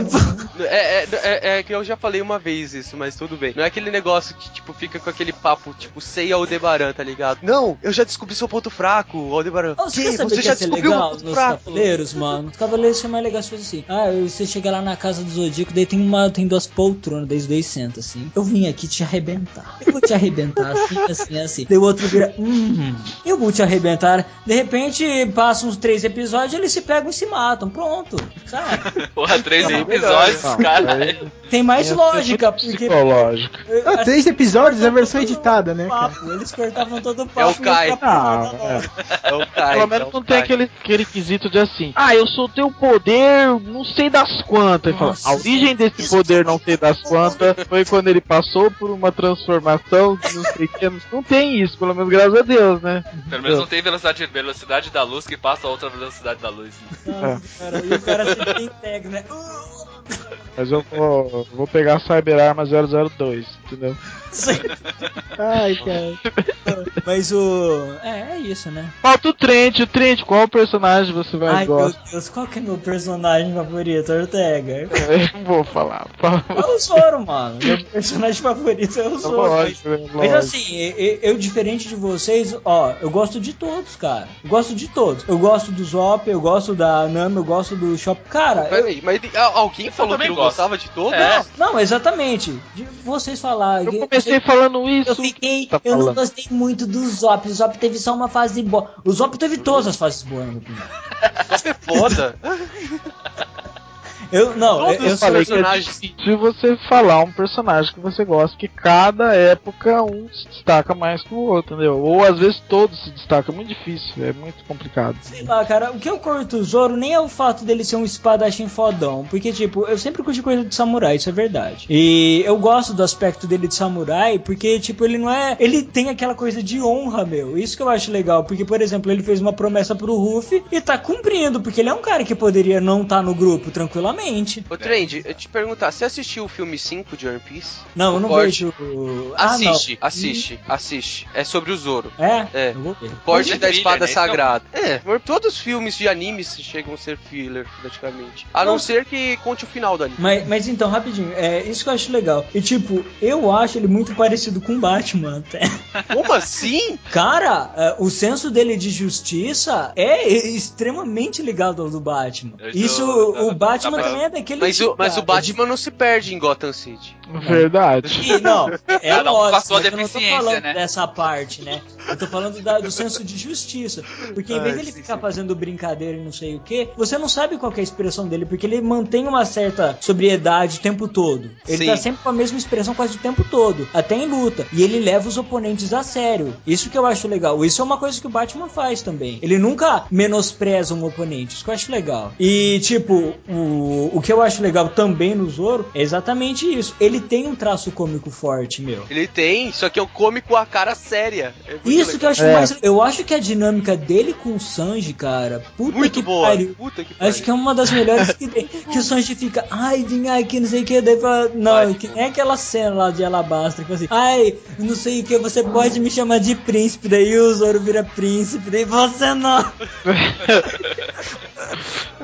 É, é, é, é que eu já falei uma vez isso, mas tudo bem. Não é aquele negócio que, tipo, fica com aquele papo, tipo, sei Aldebaran, tá ligado? Não, eu já descobri seu ponto fraco, Aldebaran. Oh, você Que? Você que já descobriu legal nos fraco? cavaleiros, mano? Os cavaleiros são mais legais assim. Ah, você chega lá na casa do Zodíaco, daí tem uma, tem duas poltronas, daí os dois sentam assim. Eu vim aqui te arrebentar. Eu vou te arrebentar assim, assim, assim. Daí o outro vira, hum, eu vou te arrebentar. De repente, passam uns três episódios, eles se pegam e se matam. Pronto, sabe? Porra, três Não, episódios, não, cara. aí- Tem mais ser lógica, porque. Psicológico. eu- Ah, três episódios é a versão editada, né, papo, Eles cortavam todo o papo. É o Kai. Ah. É o Kai. Pelo é menos não tem aquele, aquele quesito de assim, ah, eu soltei o poder, não sei das quantas. Fala, Nossa, a origem desse poder não sei das quantas foi quando ele passou por uma transformação que não sei o que. Não tem isso, pelo menos graças a Deus, né? Pelo menos não tem velocidade, velocidade da luz que passa a outra velocidade da luz. Né? Nossa, cara, e o cara integra, né? Uh, Mas eu vou, vou pegar a Cyber Arma 002, entendeu? Ai, cara. Mas o. É, é isso, né? Falta o Trent, o Trent, qual personagem você mais Ai, meu gosta? Deus, qual que é meu personagem favorito, Ortega? Eu não vou falar. fala. É o Zoro, mano. Meu personagem favorito é o Zoro. Mas, Lógico, mas lógico. assim, e- e- eu, diferente de vocês, ó, eu gosto de todos, cara. Eu gosto de todos. Eu gosto do Zop, eu gosto da Nami, eu gosto do Shop. Cara, eu, Peraí, mas a- alguém falou que não gosto. gostava de todos? É. Não, exatamente. De vocês falarem. Eu comecei falando isso. Eu fiquei. tá eu não gostei muito do Zop. O Zop teve só uma fase boa. O Zop teve todas as fases boas, na minha opinião. Você é foda. Eu, não, eu, Todos eu sou. falei que é personagens. você falar um personagem que você gosta, que cada época um se destaca mais que o outro, entendeu? Ou às vezes todos se destacam, é muito difícil, é muito complicado. Sei lá, cara, o que eu curto o Zoro nem é o fato dele ser um espadachim fodão. Porque, tipo, eu sempre curti coisa de samurai, isso é verdade. E eu gosto do aspecto dele de samurai, porque, tipo, ele não é. Ele tem aquela coisa de honra, meu. Isso que eu acho legal. Porque, por exemplo, ele fez uma promessa pro Ruffy e tá cumprindo, porque ele é um cara que poderia não estar no grupo tranquilamente. Ô, Trend, eu te perguntar, você assistiu o filme 5 de One Piece? Não, eu não Corte. vejo. Ah, não. Assiste, assiste, assiste. É sobre o Zoro. É? É. Eu vou ver. Corte Mas é da espada né? Então- sagrada. É, por- todos os filmes de animes chegam a ser filler, praticamente. A não Não. ser que conte o final do anime. Mas, mas então, rapidinho, é isso que eu acho legal. E tipo, eu acho ele muito parecido com o Batman até. Como assim? Cara, é, o senso dele de justiça é extremamente ligado ao do Batman. Eu Isso, tô- o Batman tá- é Mas o, mas o Batman não se perde em Gotham City. Verdade. E, não, é Cada um lógico, com a mas eu não tô deficiência, falando né? dessa parte, né? Eu tô falando da- do senso de justiça. Porque em vez Ah, dele sim, ficar fazendo brincadeira e não sei o que, você não sabe qual que é a expressão dele, porque ele mantém uma certa sobriedade o tempo todo. Ele Sim. tá sempre com a mesma expressão quase o tempo todo, até em luta. E ele leva os oponentes a sério. Isso que eu acho legal. Isso é uma coisa que o Batman faz também. Ele nunca menospreza um oponente. Isso que eu acho legal. E, tipo, o, o que eu acho legal também no Zoro é exatamente isso. Ele tem um traço cômico forte, meu. Ele tem, só que é o cômico a cara séria. É Isso que eu legal. acho É. mais. Eu acho que a dinâmica dele com o Sanji, cara. Puta Muito que boa. pariu. Puta que pariu. Acho que é uma das melhores que tem. Que o Sanji fica, ai, vem aqui, não sei o que, daí fala, não, Vai. que nem aquela cena lá de Alabastra, que assim, ai, não sei o que, você pode me chamar de príncipe, daí o Zoro vira príncipe, daí você não.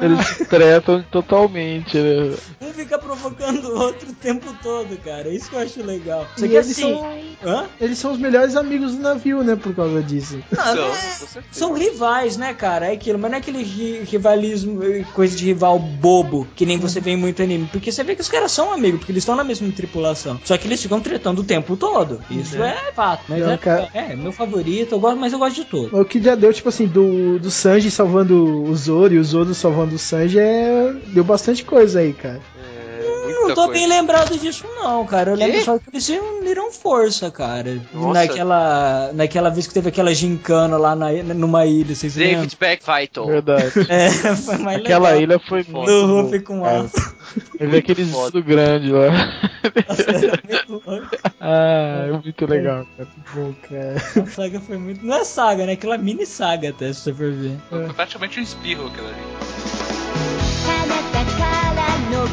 Eles tretam totalmente, né? Um fica provocando o outro o tempo todo, cara. Isso que eu acho legal. Só E eles assim. são- Hã? Eles são os melhores amigos do navio, né? Por causa disso. São, não é-. São rivais, né, cara? É aquilo, mas não é aquele ri- rivalismo, eh, coisa de rival bobo, que nem você vê em muito anime. Porque você vê que os caras são amigos, porque eles estão na mesma tripulação. Só que eles ficam tretando o tempo todo. Isso é, fato. Mas Não, é, cara. é, meu favorito, eu gosto, mas eu gosto de todos. O que já deu, tipo assim, do, do Sanji salvando o Zoro e o Zoro salvando o Sanji, é... deu bastante coisa aí, cara. É, Não muita tô coisa. bem lembrado disso, não, cara. Eu Quê? lembro só que eles uniram força, cara. Nossa. Naquela, naquela vez que teve aquela gincana lá na, numa ilha, vocês lembram? David Backfighton. Verdade. É, foi mais Aquela legal. ilha foi muito. Do boa, Ruffy com cara. aço. Eu vi aqueles Foda. tudo grande lá. Muito louco. Ah, é muito legal, cara. Bom, cara. A saga foi muito. Não é saga, né? Aquela mini saga até, se você for ver. Foi praticamente um espirro aquilo ali.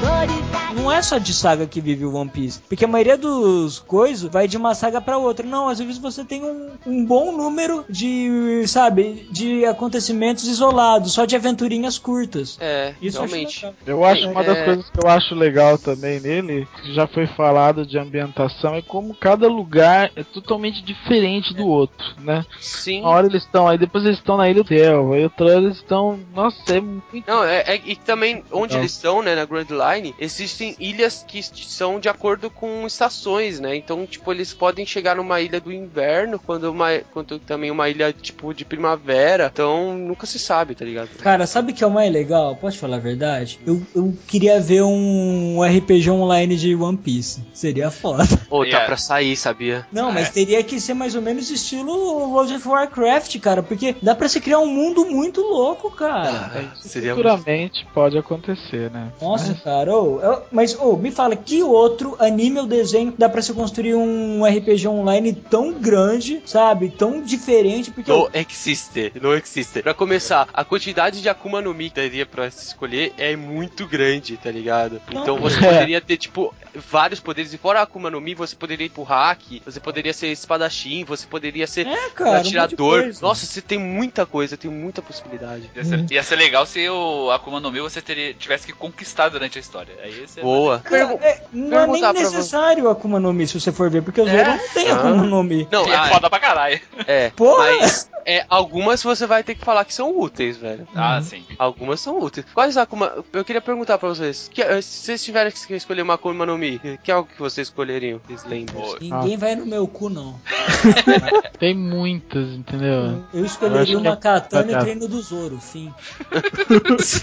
body Não é só de saga que vive o One Piece. Porque a maioria dos coisas vai de uma saga pra outra. Não, às vezes você tem um, um bom número de, sabe, de acontecimentos isolados, só de aventurinhas curtas. É, Isso eu acho realmente. legal. Eu acho uma das É. coisas que eu acho legal também nele, que já foi falado de ambientação, é como cada lugar é totalmente diferente do outro, né? Sim. Uma hora eles estão aí, depois eles estão na Ilha do Del, aí outra hora eles estão. Nossa, é muito. Não, é, é- e também onde Não. eles estão, né, na Grand Line, existe existem ilhas que são de acordo com estações, né? Então, tipo, eles podem chegar numa ilha do inverno, quando, uma, quando também uma ilha, tipo, de primavera. Então, nunca se sabe, tá ligado? Cara, sabe o que é o mais legal? Posso falar a verdade? Eu, eu queria ver um RPG online de One Piece. Seria foda. Ou tá Yeah. pra sair, sabia? Não, mas teria que ser mais ou menos estilo World of Warcraft, cara. Porque dá pra se criar um mundo muito louco, cara. Seria muito... Futuramente pode acontecer, né? Nossa, cara. ô, eu- mas, ô, me fala, que outro anime ou desenho dá pra se construir um RPG online tão grande, sabe? Tão diferente? Porque. Não existe, não existe. Pra começar, a quantidade de Akuma no Mi que daria pra se escolher é muito grande, tá ligado? Então você É. poderia ter, tipo, vários poderes. E fora a Akuma no Mi, você poderia ir pro hack, você poderia ser espadachim, você poderia ser É, cara. um atirador. coisa. Nossa, você tem muita coisa, tem muita possibilidade. Ia ser, ia ser legal se o Akuma no Mi você teria, tivesse que conquistar durante a história. Aí Boa. Cara, é, não é nem necessário o Akuma no Mi, se você for ver, porque o É? não tem Ah. Akuma no Mi. Não, é ah, foda pra caralho. é. Porra! Mas é, algumas você vai ter que falar que são úteis, velho. Ah, sim. Algumas são úteis. Quais Akuma... Eu queria perguntar pra vocês. Que, se vocês tiverem que escolher uma Akuma no Mi, que é algo que vocês escolheriam? Pô, Ninguém vai no meu cu, não. Tem muitas, entendeu? Eu Eu escolheria que uma é katana e treino do Zoro, fim.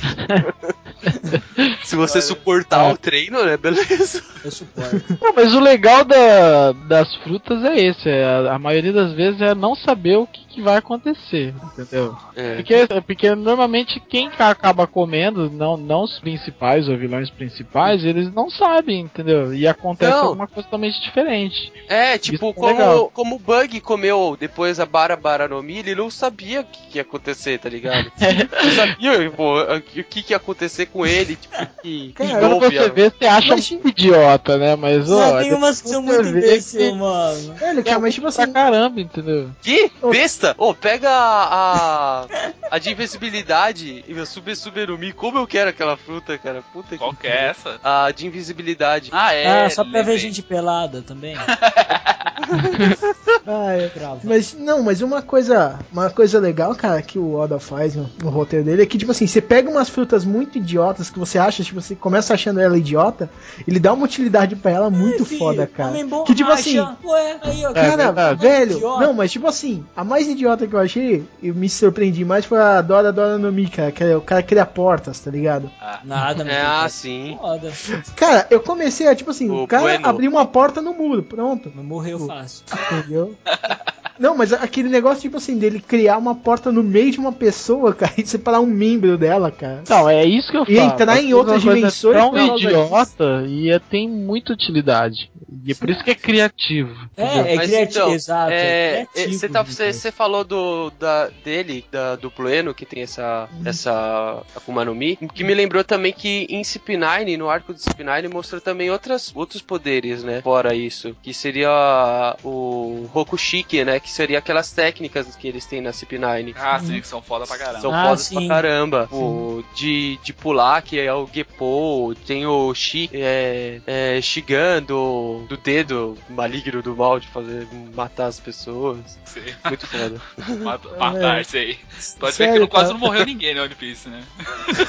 Se você suportar o treino, né? Beleza. Eu suporto. Não, mas o legal da- das frutas é esse. é a, a maioria das vezes é não saber o que, que vai acontecer, entendeu? É. Porque, porque normalmente quem ca- acaba comendo, não, não os principais ou vilões principais, eles não sabem, entendeu? E acontece Não. alguma coisa totalmente diferente. É, tipo, é legal. como, como o Bug comeu depois a Bara Bara no Mi, ele não sabia o que, que ia acontecer, tá ligado? Não sabia pô, o que, que ia acontecer com ele, tipo, que, que Quando envolve você a- vê, você acha Mas- muito idiota, né? Mas, ó, tem umas que são muito imbecil, que mano. Ele, cara, mas tipo pra assim, caramba, entendeu? Que? Besta? Ô, pega a, a. de invisibilidade e meu Super Super no Mi. Como eu quero aquela fruta, cara. Puta Qual que é essa? A de invisibilidade. Ah, é. ah, só pra ver gente pelada também. ah, é. Bravo. Mas não, mas uma coisa, uma coisa legal, cara, que o Oda faz no, no roteiro dele é que tipo assim, você pega umas frutas muito idiotas que você acha, tipo, você começa achando ela idiota, ele dá uma utilidade pra ela muito Filho, foda, cara. homem bom Que tipo assim, Ué, aí, ó, Cara, verdade. velho, Idiota. não, mas tipo assim, a mais idiota que eu achei, eu me surpreendi mais foi a Dora Dora no Mi, cara, que é o cara que cria portas, tá ligado? Nada, É, ah, sim. Foda. Cara, eu comecei a, tipo assim, O o cara Bueno. abriu uma porta no muro, pronto, Mas morreu fácil. entendeu? Não, mas aquele negócio, tipo assim, dele criar uma porta no meio de uma pessoa, cara, e separar um membro dela, cara. Não, é isso que eu falo. E entrar em outras coisa é dimensões tão idiota e é- tem muita utilidade. E é por isso que é criativo. entendeu? É, é Mas criativo, então, exato. É, criativo, você tá, falou do da, dele, da, do Plueno, que tem essa, essa Akuma no Mi, que me lembrou também que em CP9, no arco de CP9, mostrou também outras, outros poderes, né? Fora isso, que seria o Rokushiki, né? Que seria aquelas técnicas que eles têm na CP9. Ah, sim, que são foda pra caramba. São Ah, fodas sim. pra caramba. O de, de pular, que é o Gepo, tem o Shi, é, é, Shigan do, do dedo maligno do mal de fazer matar as pessoas. Sim. Muito foda. Mat- Matar, sei. Pode ver Sério, que não, quase cara? não morreu ninguém no One Piece, né?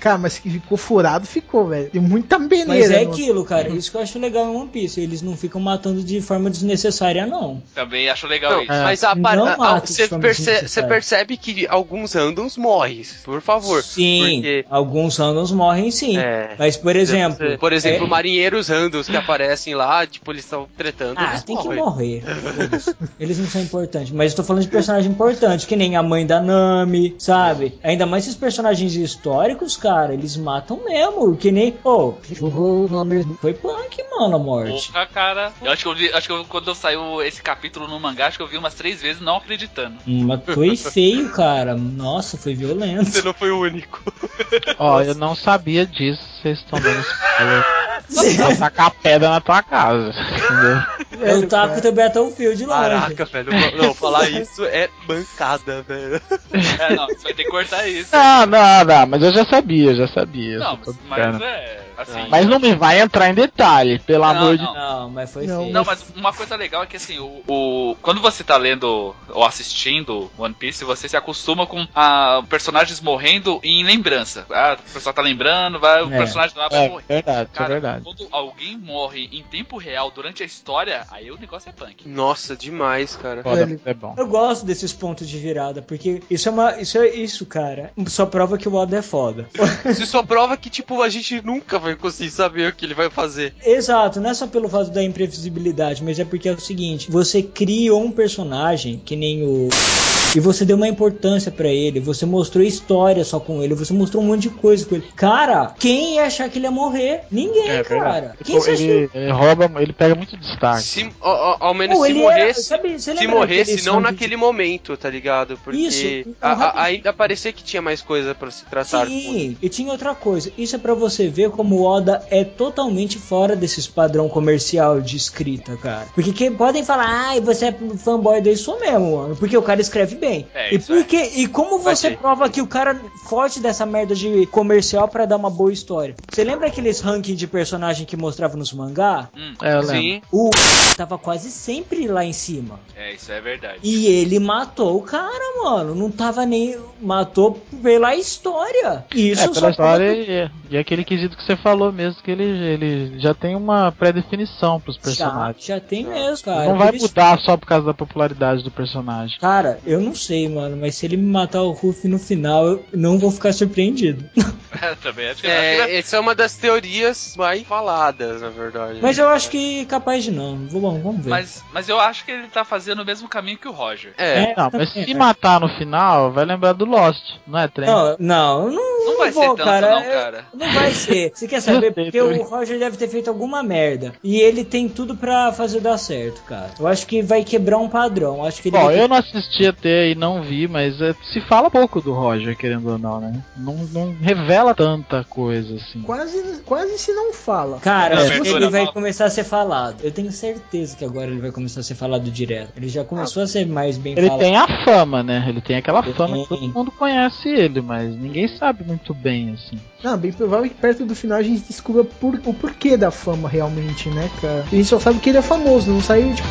Cara, mas que ficou furado, ficou, velho. Tem muita beleza. Mas é no- aquilo, cara. Isso que eu acho legal em One Piece. Eles não ficam matando de forma desnecessária, não. Também acho legal Não, isso. É. mas a Não par- você perce- você percebe que alguns randoms morrem, por favor. Sim, Porque- alguns randoms morrem sim. É. Mas, por exemplo. Você- Por exemplo, é- marinheiros randoms que aparecem lá, tipo, eles estão tretando. Ah, eles tem que morrem. morrer. Foda-se. Eles não são importantes. Mas eu tô falando de personagem importante, que nem a mãe da Nami, sabe? Ainda mais esses personagens históricos, cara, eles matam mesmo. Que nem. Ô, foi punk, mano, a morte. Porra, cara. Eu acho que eu acho que eu- quando saiu esse capítulo no mangá, acho que eu vi umas três vezes não acreditando. Mas foi feio, cara. Nossa, foi violento. Você não foi o único. Ó, eu não sabia disso, vocês estão dando spoiler. Vou tacar pedra na tua casa, entendeu? Eu taco teu Battlefield longe. Caraca, velho. Não, falar isso é bancada, velho. É, não, você vai ter que cortar isso. Não, não, não, mas eu já sabia, eu já sabia. Não, mas brincando. é. Assim, Mas não me vai entrar em detalhe, pelo Não, amor de não. Não, mas foi Não, feio. Não, mas uma coisa legal é que assim, o, o- quando você tá lendo ou assistindo One Piece, você se acostuma com ah, personagens morrendo em lembrança. Ah, o pessoal tá lembrando, vai, o É. personagem lá vai É morrer. verdade, é Cara, verdade. quando alguém morre em tempo real durante a história, aí o negócio é punk. Nossa, demais, cara. Foda, Ele- é bom. Eu gosto desses pontos de virada, porque isso é uma. Isso é isso, cara. Só prova que o Oda é foda. Isso só prova que, tipo, a gente nunca vai conseguir saber o que ele vai fazer. Exato, não é só pelo fato da imprevisibilidade, mas é porque é o seguinte: você criou um personagem que nem o. E você deu uma importância pra ele, você mostrou história só com ele, você mostrou um monte de coisa com ele. Cara, quem ia achar que ele ia morrer? Ninguém, É cara. Quem você acha que Ele, ele rouba, ele pega muito destaque. Se, ó, ao menos Pô, se ele era- morresse. sabe- se morresse, não naquele momento, tá ligado? Porque Isso, então, a- a- ainda parecia que tinha mais coisa pra se tratar. Sim, e tinha outra coisa. Isso é pra você ver como o Oda é totalmente fora desses padrão comercial de escrita, cara. Porque que, podem falar, ai, você é fanboy do isso mesmo, mano. Porque o cara escreve bem. É, e porque e como Vai você ser. prova que o cara foge dessa merda de comercial pra dar uma boa história? Você lembra aqueles rankings de personagem que mostrava nos mangá? É, eu lembro. Sim. O tava quase sempre lá em cima. É, isso é verdade. E ele matou o cara, mano. Não tava nem. Matou pela história. Isso É, só pela história e, e aquele quesito que você falou mesmo, que ele, ele já tem uma pré-definição pros Já, personagens. já tem mesmo, cara. não vai isso- mudar só por causa da popularidade do personagem. Cara, eu não sei, mano, mas se ele me matar o Ruff no final, eu não vou ficar surpreendido. Também acho que É, essa é uma das teorias mais faladas, na verdade. mas eu acho que capaz de não. Vamos, vamos ver. Mas, mas eu acho que ele tá fazendo o mesmo caminho que o Roger. É, Não, mas se né? matar no final, vai lembrar do Lost, não é, trem? Não, não, não, Não vai vou, ser tanto, cara. não, Eu- cara. Não vai ser. Você quer saber? Porque o. Roger deve ter feito alguma merda. E ele tem tudo pra fazer dar certo, cara. Eu acho que vai quebrar um padrão. Acho que ele Bom, vai eu não assisti até e não vi, mas é, se fala pouco do Roger, querendo ou não, né? Não, não revela tanta coisa assim. Quase, quase se não fala. Cara, que abertura ele vai fala. começar a ser falado. Eu tenho certeza que agora ele vai começar a ser falado direto. Ele já começou a ser mais bem Ele falado. tem a fama, né? Ele tem aquela fama que todo mundo conhece ele, mas ninguém sabe muito bem, assim. Não, bem provável que perto do final a gente descubra por- o porquê da fama realmente, né, cara? A gente só sabe que ele é famoso, não saiu tipo.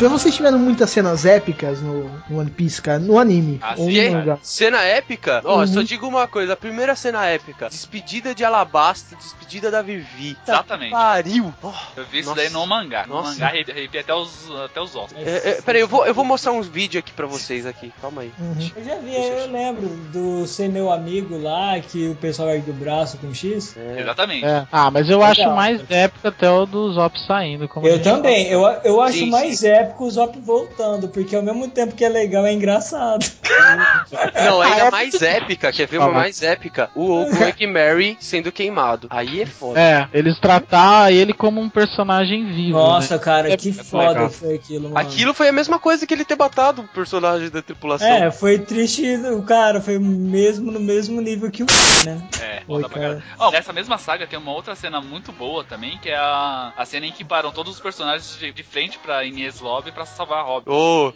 Pra vocês tiveram muitas cenas épicas no, no One Piece, cara, no anime. Ah, ou sim, no. Cena épica? Ó, Uhum. só digo uma coisa. A primeira cena épica. Despedida de Alabasta, despedida da Vivi. Tá Exatamente. Pariu. Oh, Eu vi isso Nossa. daí no mangá. No Nossa. mangá arrepia até os, até os ossos. é, é, peraí, eu vou, eu vou mostrar uns vídeos aqui pra vocês aqui. Calma aí. Uhum. Eu já vi, eu lembro do ser meu amigo lá, que o pessoal ergue o braço com X. Exatamente. É. Ah, mas eu Legal. acho mais épico até o do Zop saindo. Eu também, eu, eu acho Sim, mais épico o Zop voltando, porque ao mesmo tempo que é legal, é engraçado. Não, Ah, ainda é mais épica. Quer ver uma Fala. mais épica? O Greg Mary sendo queimado. Aí é foda. É, eles tratar ele como um personagem vivo. Nossa, né? cara, É que foda legal. que foi aquilo, mano. Aquilo foi a mesma coisa que ele ter matado o personagem da tripulação. É, foi triste, o cara, foi mesmo no mesmo nível que o né? É, Oi, foda cara. caralho. Ó, nessa mesma saga tem uma outra cena muito boa também, que é a, a cena em que param todos os personagens de, de frente pra Inies Lobby pra salvar a Robin. Ô,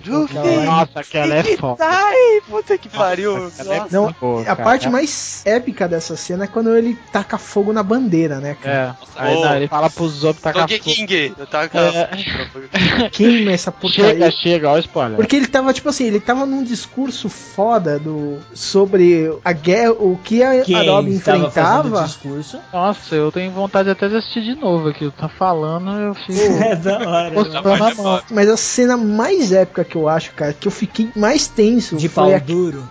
Nossa, aquela é foda. Ai, puta que pariu. É Nossa. Não, a parte mais épica dessa cena é quando ele taca fogo na bandeira, né, cara? É, Nossa, aí ô. não, ele fala pro Zop tacar fogo. King. Eu tava É. Queima essa porcaria. Chega, chega, ó o spoiler. Porque ele tava, tipo assim, ele tava num discurso foda do, sobre a guerra, o que a, Quem a Robin enfrentava. discurso. Nossa, eu tenho vontade até de assistir de novo aqui. Tá falando, eu fico É da hora. postando a mão. Mas a cena mais épica que eu acho, cara, que eu fiquei mais tenso De pau a- duro.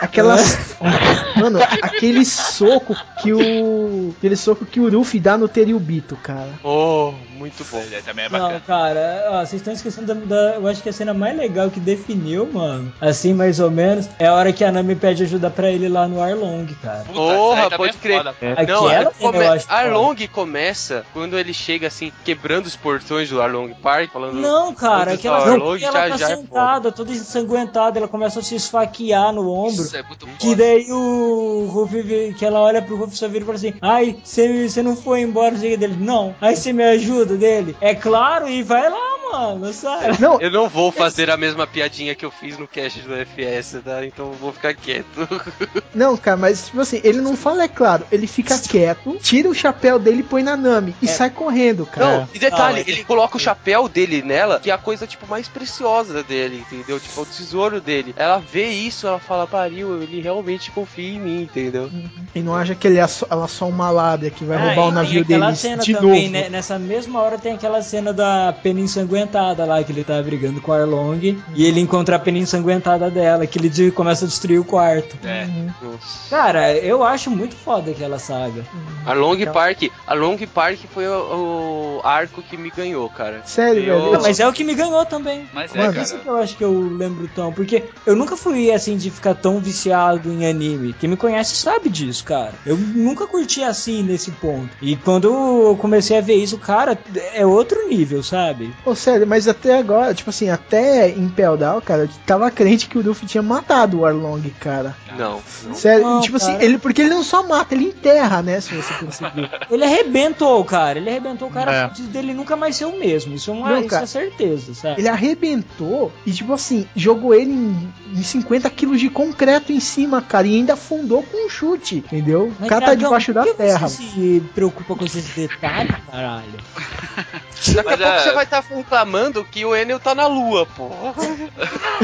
aquela. Mano, aquele soco que o. Aquele soco que o Ruffy dá no Teriubito, cara. Oh, muito bom. Ele também é Não, bacana. cara, ó, vocês estão esquecendo da, da- Eu acho que a cena mais legal que definiu, mano, assim mais ou menos, é a hora que a Nami pede ajuda pra ele lá no Arlong, cara. Porra, também pode é crer. foda. É. Não, Aquela come... eu acho foda. Arlong começa quando ele chega assim, quebrando os portões do Arlong Park, falando. Não, cara, Arlong, que ela já- tá já é sentada, toda ensanguentada, ela começa a se esfaquear no ombro. Nossa, é muito Que foda. daí o Ruffy, que ela olha pro Ruffy só vira e fala assim, ai, você você não foi embora, não sei o que dele. Não, aí você me ajuda dele. É claro, e vai lá, mano, sabe? Não, Eu não vou fazer a mesma piadinha que eu fiz no cast do FS, tá? Então eu vou ficar quieto. não, cara, mas tipo assim, ele não fala, é claro, ele fica quieto, tira o chapéu dele e põe na Nami e sai correndo, cara. Não, e detalhe, Ah, mas- ele coloca o chapéu dele nela, que é a coisa, tipo, mais preciosa dele, entendeu? Tipo, é o tesouro dele. Ela vê isso, ela fala, pariu, ele realmente confia em mim, entendeu? E não acha que ele é só, ela é só uma lábia que vai Ah, roubar o navio dele cena de também, novo. né? Nessa mesma hora tem aquela cena da pena ensanguentada lá, que ele tá brigando com a Arlong, e ele encontra a pena ensanguentada dela, que ele de- começa a destruir o quarto. É. Nossa. Cara, eu acho muito foda aquela saga. A Long Park, a Long Park foi o, o arco que me ganhou, cara. Sério, Eu- velho. Não, mas é o que me ganhou também. Mas é, cara. Isso que eu acho que eu lembro tão, porque eu nunca fui assim de ficar tão viciado em anime. Quem me conhece sabe disso, cara. Eu nunca curti assim nesse ponto. E quando eu comecei a ver isso, cara, é outro nível, sabe? Pô, sério, mas até agora, tipo assim, até em Down, cara, eu tava crente que o Luffy tinha matado o Arlong, cara. Não, não. Sério, Não, tipo assim, cara. ele, porque ele não só mata, ele enterra, né, se você perceber. Ele arrebentou o cara, ele arrebentou o cara É. dele nunca mais ser o mesmo. Isso é uma Não, isso cara. é certeza, sabe? Ele arrebentou e, tipo assim, jogou ele em, em 50 quilos de concreto em cima, cara, e ainda afundou com um chute, entendeu? O Mas, cara tá debaixo da terra. Você se preocupa com esses detalhes, caralho. Daqui a pouco é- você vai estar reclamando que o Enel tá na lua, pô.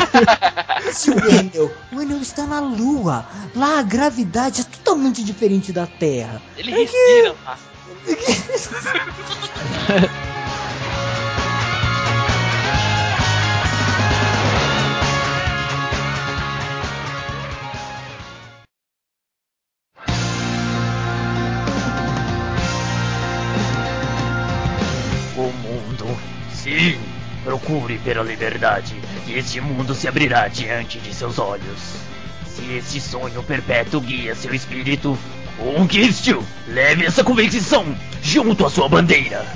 Se o Enel, o Enel está na Lua. Lá a gravidade é totalmente diferente da Terra. Ele respira lá. sim, procure pela liberdade, e este mundo se abrirá diante de seus olhos. Se este sonho perpétuo guia seu espírito, conquiste-o! Leve essa convicção junto à sua bandeira!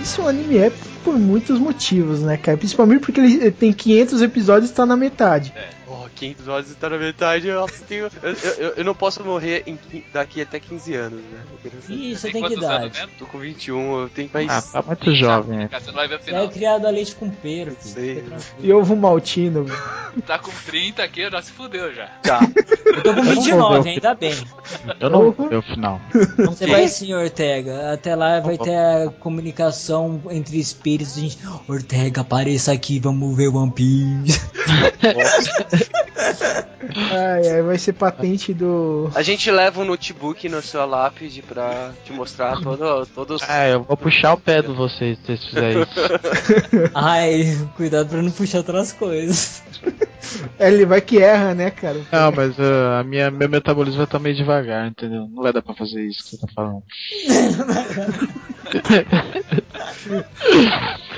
Isso é um anime épico por muitos motivos, né, cara? Principalmente porque ele tem 500 episódios e tá na metade. Pô, 500 horas está na metade, eu, tenho, eu, eu, eu não posso morrer em qui- daqui até 15 anos, né? Ih, você tem que quantos anos idade. mesmo? Tô com 21, eu tenho mais. Ah, tá muito jovem. Cara, você não vai ver o é criado a leite com pera. Sei. E ovo maltino. Tá com 30 aqui, já se fudeu já. Tá. Eu tô com 29, ainda bem. Eu não vou ver o final. Você vai sim, Ortega. Até lá vai ter a comunicação entre espíritos. Gente, Ortega, apareça aqui, vamos ver One Piece. Ai, ai, vai ser patente do. A gente leva um notebook na sua lápide pra te mostrar todo, todos. É, eu vou puxar o pé de vocês se vocês fizerem isso. Ai, cuidado pra não puxar outras coisas. É, ele vai que erra, né, cara? Não, mas ah, a minha, meu metabolismo vai estar meio devagar, entendeu? Não vai dar pra fazer isso que você tá falando.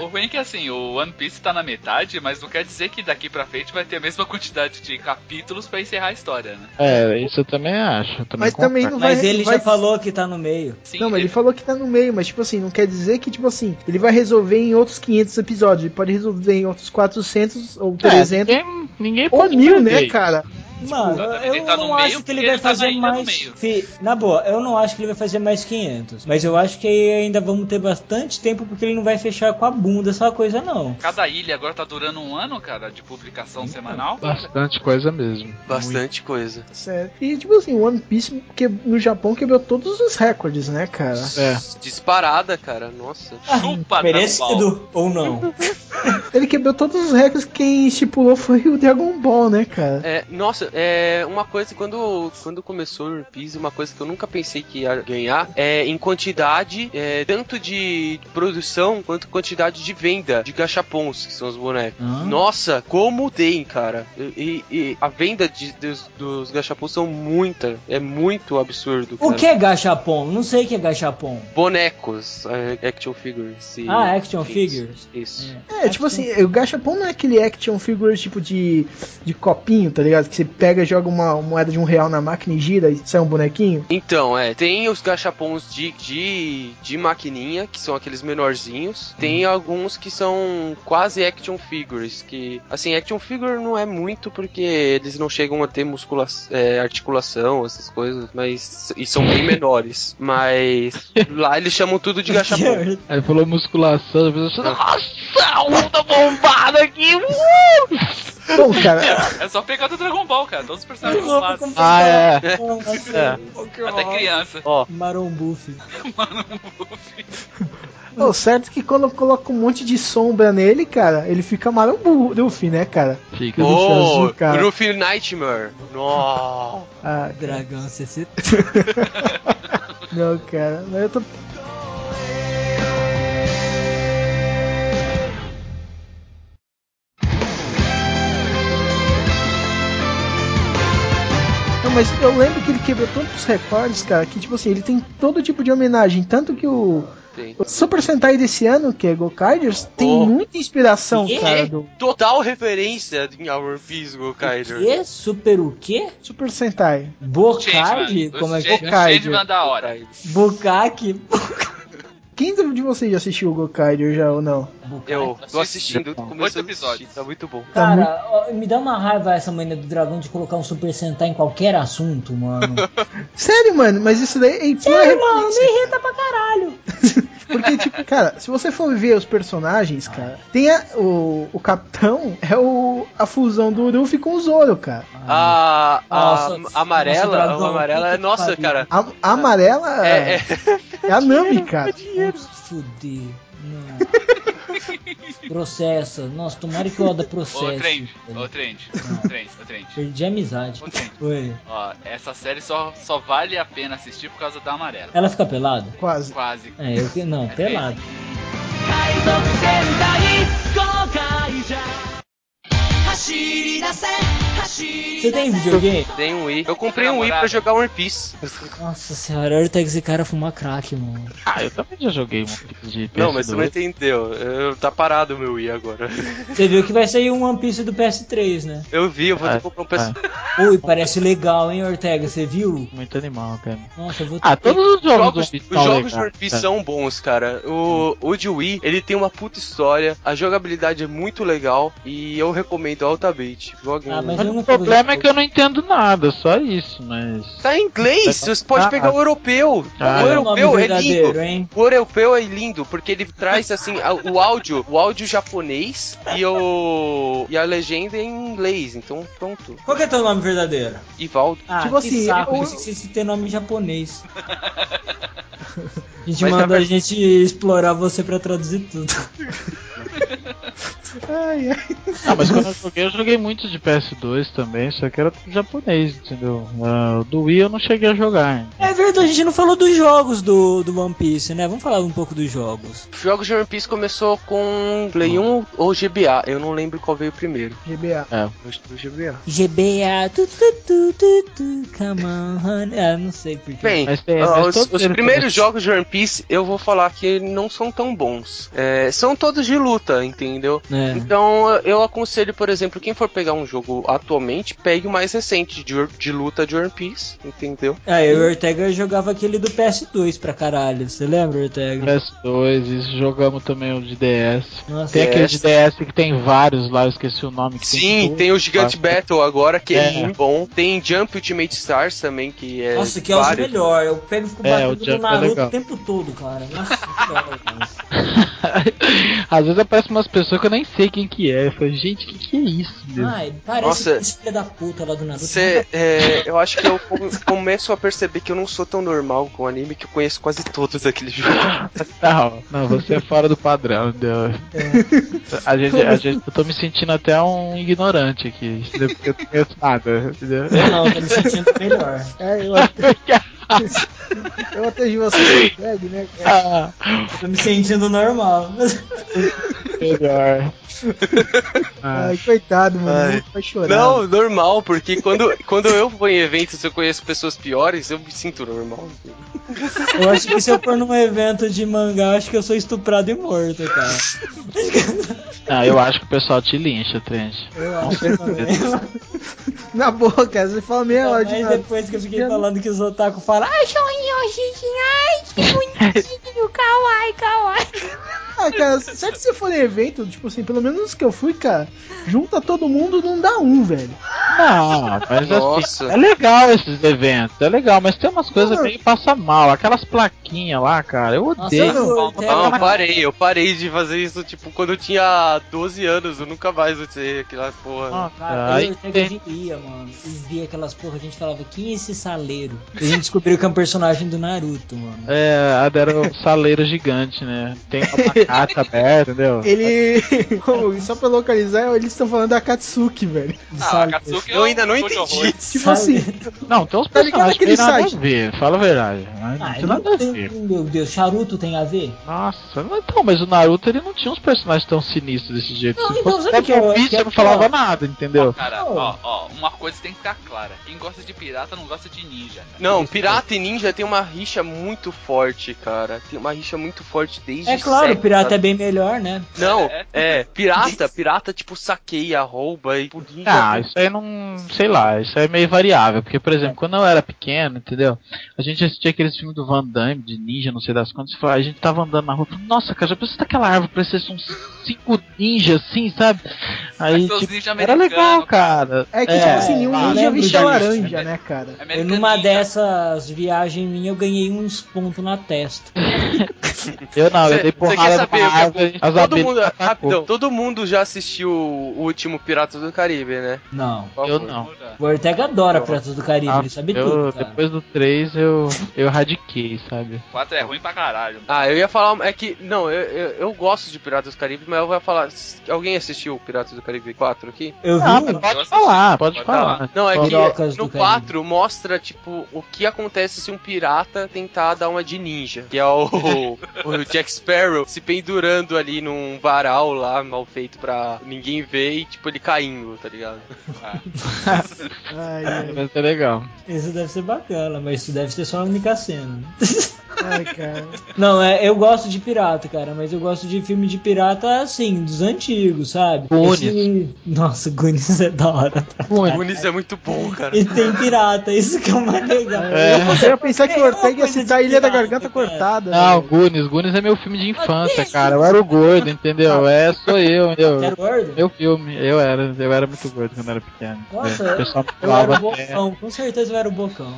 O ruim é que assim, o One Piece tá na metade, mas não quer dizer que daqui pra frente vai ter a mesma quantidade de capítulos pra encerrar a história, né? É, isso eu também acho. eu também Mas também não vai. Mas ele vai- já falou que tá no meio. Sim, Não, mas ele falou que tá no meio, mas tipo assim, não quer dizer que, tipo assim, ele vai resolver em outros 500 episódios, ele pode resolver em outros 400 ou É, 300 ninguém, ninguém ou pode mil, perder. né, cara? Mano, Ele eu tá no não meio acho que ele vai ele tá fazer no mais. Fi- na boa, eu não acho que ele vai fazer mais 500. Mas eu acho que ainda vamos ter bastante tempo porque ele não vai fechar com a bunda essa coisa, não. Cada ilha agora tá durando um ano, cara, de publicação semanal. Bastante coisa mesmo. Bastante coisa. Sério. E tipo assim, One Piece que no Japão quebrou todos os recordes, né, cara? É. Disparada, cara. Nossa. Chupa, Dragon Ball. Merecido ou não? Ele quebrou todos os recordes, quem estipulou foi o Dragon Ball, né, cara? É, nossa, é uma coisa quando quando começou o One Piece, uma coisa que eu nunca pensei que ia ganhar é em quantidade, é, tanto de produção quanto quantidade de venda de gachapons, que são os bonecos. Hã? Nossa, como tem, cara. E, e a venda de- dos, dos gachapons são muita, é muito absurdo. O cara. que é gachapon? Não sei o que é gachapon. Bonecos, é, action figures. e Ah, action afins. figures. Isso. É, tipo assim, o Gachapon não é aquele action figure tipo de, de copinho, tá ligado? Que você pega, joga uma moeda de um real na máquina e gira e sai um bonequinho? Então, é, tem os gachapons de, de, de maquininha, que são aqueles menorzinhos. Tem alguns que são quase action figures, que, assim, action figure não é muito porque eles não chegam a ter muscula é, articulação, essas coisas, mas, e são bem menores. Mas lá eles chamam tudo de gachapon. Aí falou musculação, a pessoa nossa, onda bombada aqui! uh!" Bom, cara, É só pegar do Dragon Ball, cara. Todos os personagens dublados. Ah, é. é. Até criança. Ó, Marombuff. Mano, Luffy. o certo é que quando eu coloco um monte de sombra nele, cara, ele fica marombu, Luffy, né, cara? Fica. Oh, azul, cara. Luffy Nightmare. Nossa. Ah, Dragão CC. não, cara, mas eu tô. Mas eu lembro que ele quebrou tantos recordes, cara, que tipo assim, ele tem todo tipo de homenagem, tanto que o, o Super Sentai desse ano, que é Gokaiders, tem Oh. muita inspiração, Quê? cara, do Total referência em Our Peace, Gokaider. E super o quê? Super Sentai. Bocard? Changeman. Como é que é? Changeman da hora. Bokaki? Quem de vocês já assistiu o Gokaider já ou não? Eu tô assistindo, a episódios. assistir, tá muito bom. Tá muito- Cara, ó, me dá uma raiva essa mania do dragão de colocar um Super Sentai em qualquer assunto, mano. Sério, mano, mas isso daí é Sério, mano, me irrita pra caralho. Porque, tipo, cara, se você for ver os personagens, cara, tem a- o, o capitão é o, a fusão do Luffy com o Zoro, cara. A, a, Nossa, a nossa, amarela, dragão, a amarela é nossa, cara. A, a amarela É, é, é, a Nami, cara. Fuder. Não. Processa. Nossa, tomara que o Oda processe. Ô, Trend, ô, Trend, ô, Trend, ô, Trend. Perdi a amizade. Ô, Trend. Oi. Ó, essa série só, só vale a pena assistir por causa da amarela. Ela fica pelada? Quase. Quase. É, eu que. Não, pelado. Você tem videogame? tem um Wii. Eu comprei um Wii pra jogar One Piece. Nossa senhora, tenho que esse cara fumar crack, mano. Ah, eu também já joguei um de PS2. Não, mas você não entendeu. Eu, tá parado o meu Wii agora. Você viu que vai sair um One Piece do PS3, né? Eu vi, eu vou ter Ah, que comprar um PS. Ui, parece legal, hein, Ortega? Você viu? Muito animal, cara. Nossa, eu vou Ah, todos os jogos, Jogos, os jogos de One Piece são bons, cara. O, o de Wii, ele tem uma puta história, a jogabilidade é muito legal e eu recomendo altamente. Joguem. Ah, mas Mas eu não o problema é que eu não entendo nada, só isso, mas. Tá em inglês, você pode Ah, pegar o europeu. Ah, o é europeu é verdadeiro, lindo. hein? O europeu é lindo, porque ele traz assim o áudio, o áudio japonês e o e a legenda é em inglês. Então pronto. Qual que é teu nome verdadeiro? Ivaldo. Ah, Tipo que assim, saco, eu- de ter nome japonês. A gente Mas manda tá a gente explorar você pra traduzir tudo. Ai, ai. Ah, mas quando eu joguei, eu joguei muito de PS2 também, só que era tudo japonês, entendeu? Ah, do Wii eu não cheguei a jogar. ainda. É verdade, a gente não falou dos jogos do, do One Piece, né? Vamos falar um pouco dos jogos. Os jogos de One Piece começou com Play 1 ou GBA. Eu não lembro qual veio primeiro. GBA. Que foi GBA. GBA, tu, tu, tu, tu, tu, come on, honey. Ah, não sei porquê. Bem, Mas mas os, os primeiros jogos de One Piece eu vou falar que não são tão bons. É, são todos de luta, entendeu? É. Então eu aconselho, por exemplo, quem for pegar um jogo atualmente, pegue o mais recente de, de luta de One Piece, entendeu? Ah, eu e o Ortega jogava aquele do PS2 pra caralho. Você lembra, Ortega? PS2, e jogamos também o de DS. Nossa, Tem DS. aquele de DS que tem vários lá, eu esqueci o nome. Que Sim, tem, tem o Gigante Battle agora, que é. É. muito bom. Tem Jump Ultimate Stars também, que é. Nossa, que é o melhor. Eu pego e fico É, batendo o no é Naruto legal. o tempo todo, cara. Nossa, cara. Às vezes aparecem umas pessoas que eu nem sei quem que é. Eu falo, gente, o que, que é isso? meu? Ai, parece Nossa. Esse filho da puta lá do Naruto. Cê, é, eu acho que eu come- começo a perceber que eu não sou tão normal com anime que eu conheço quase todos daquele jogo. Não, não, você é fora do padrão. entendeu? A gente, a gente, eu tô me sentindo até um ignorante aqui, porque eu não conheço nada, entendeu? Eu não, tô me sentindo melhor. É, eu, Eu atendi você com o né, cara? Ah, Tô me sentindo normal. melhor. Ah, Ai, coitado, mano. Ai. Vai chorar. Não, normal, porque quando, quando eu vou em eventos eu conheço pessoas piores, eu me sinto normal. Eu acho que se eu for num evento de mangá, acho que eu sou estuprado e morto, cara. não, eu acho que o pessoal te lincha, Trent. Eu acho também. Na boa, cara. Você fala meia hora de Mas depois que eu fiquei falando que os otaku falam, ai, ai, que bonitinho, kawaii, kawaii. Ah, cara, certo que você for em evento, tipo assim, pelo menos os que eu fui, cara, junta todo mundo, não dá um, velho. Não, mas Nossa. assim, é legal esses eventos, é legal, mas tem umas coisas Não. que passa mal. Aquelas plaquinhas lá, cara, eu Nossa, odeio. eu- Não, não, uma- eu parei, eu parei de fazer isso, tipo, quando eu tinha 12 anos, eu nunca mais usei aquela porra. Nossa, Cara, aí eu até que a tem- gente ia, mano. E via aquelas porra, a gente falava, quem é esse saleiro? E a gente descobriu que é um personagem do Naruto, mano. É, a era o saleiro gigante, né? Tem uma abacate aberta, entendeu? Ele. Só pra localizar, eles estão falando da Katsuki, velho. Ah, Katsuki Eu ainda não é entendi. Tipo assim, Não, tem uns Tá personagens que tem nada site? a ver, fala a verdade. Ah, não ele tem nada não a tem, ver. meu Deus, Charuto tem a ver? Nossa, mas então, mas o Naruto ele não tinha uns personagens tão sinistros desse jeito. Não, Se então, fosse que eu- que eu é não falava pior? nada, entendeu? Cara, Oh. ó, ó, uma coisa tem que ficar clara. Quem gosta de pirata não gosta de ninja. cara. Não, pirata e ninja tem uma rixa muito forte, cara. Tem uma rixa muito forte desde É claro, o sempre, pirata sabe? é bem melhor, né? Não, É. é, pirata, pirata tipo saqueia, rouba e ninja. Ah, isso aí não. Sei lá, isso é meio variável. Porque, por exemplo, quando eu era pequeno, entendeu? A gente assistia aqueles filmes do Van Damme, de ninja, não sei das quantas, a gente tava andando na rua, nossa, cara, já pensou daquela árvore, parecia uns cinco ninjas assim, sabe? Aí, tipo, ninja era legal, cara. é que, tipo assim, um eu ninja lembro vestia laranja, né, cara? Eu, American numa Ninja. dessas viagens minhas, eu ganhei uns pontos na testa. Eu não, eu Cê- dei cê porrada é árvore, as Todo abelhas mundo, rapidão, todo mundo já assistiu o último Piratas do Caribe, né? Não. Eu não. O Ortega adora Piratas do Caribe, Ah, ele sabe eu, tudo, cara. depois do 3 eu, eu radiquei, sabe? 4 é ruim pra caralho. Ah, eu ia falar, é que, não, eu, eu, eu gosto de Piratas do Caribe, mas eu vou falar, alguém assistiu Piratas do Caribe 4 aqui? Eu vi Ah, um. mas pode Eu falar, pode Pode falar. Não, é que Pirocas no do Caribe. 4 mostra, tipo, o que acontece se um pirata tentar dar uma de ninja. Que é o, o Jack Sparrow se pendurando ali num varal lá, mal feito pra ninguém ver e, tipo, ele caindo, tá ligado? Ai, ai, Vai ser legal. Isso deve ser bacana, mas isso deve ser só a única cena. ai, cara. Não, é, eu gosto de pirata, cara, mas eu gosto de filme de pirata, assim, dos antigos, sabe? Goonies. Esse- Nossa, Goonies é da hora. O Goonies é muito bom, cara. E tem pirata, isso que é o mais legal. É. Eu ia pensar que o Ortega ia citar a Ilha da Garganta cara. Cortada. Não. Goonies, Goonies é meu filme de infância, cara. Eu era o gordo, entendeu? É, sou eu, entendeu? Quero gordo? Meu filme, eu era, eu era muito gordo quando era pequeno. Nossa, É, me eu era o bocão, com certeza eu era o bocão.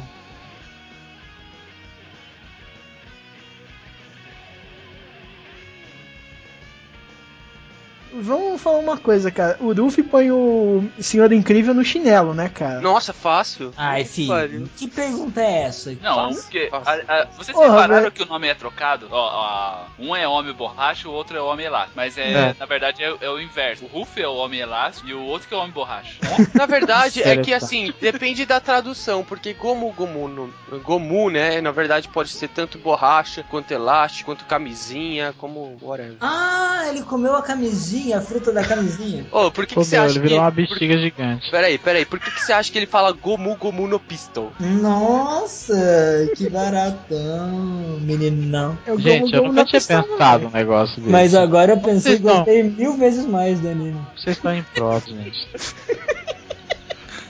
Vamos falar uma coisa, cara. O Luffy põe o Senhor Incrível no chinelo, né, cara? Nossa, fácil. Ai, filho, que pergunta é essa? Não, Fácil, porque. fácil. a- a- vocês Porra, repararam velho. que o nome é trocado? Ó, ó, um é homem borracha, o outro é homem elástico. Mas é, É. na verdade é, é o inverso. O Ruff é o homem elástico e o outro que é o homem borracha. Na verdade, é que assim, depende da tradução, porque Gomu Gomu, no, Gomu, né, na verdade pode ser tanto borracha, quanto elástico, quanto camisinha, como whatever. Ah, ele comeu a camisinha, a fruta da camisinha. Ô, por que, que você Comeu, acha ele virou que... uma por- bexiga gigante. Peraí, peraí, por que, que você acha que ele fala Gomu Gomu no pistol? Nossa, que baratão, meninão. É o Gente, Gomu eu nunca tinha pistola, pensado velho. um negócio desse. Mas agora eu pensei Vocês que não. gostei mil vezes mais do anime. Vocês estão em prova, gente.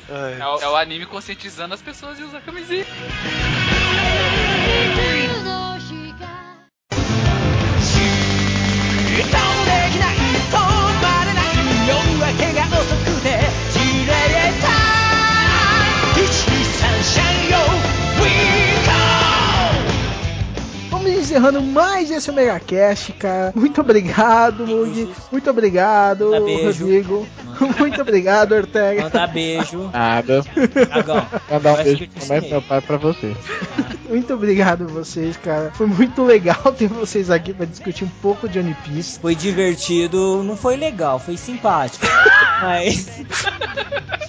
É, o- é o anime conscientizando as pessoas de usar camisinha. Encerrando mais esse Omega Cast, cara. Muito obrigado, Mug. Muito obrigado, Manda beijo. Rodrigo. Muito obrigado, Ortega. Mandar beijo. Nada. Dragão. Mandar um beijo ensinei. meu pai pra você. Muito obrigado a vocês, cara. Foi muito legal ter vocês aqui pra discutir um pouco de One Piece. Foi divertido, não foi legal, foi simpático. Mas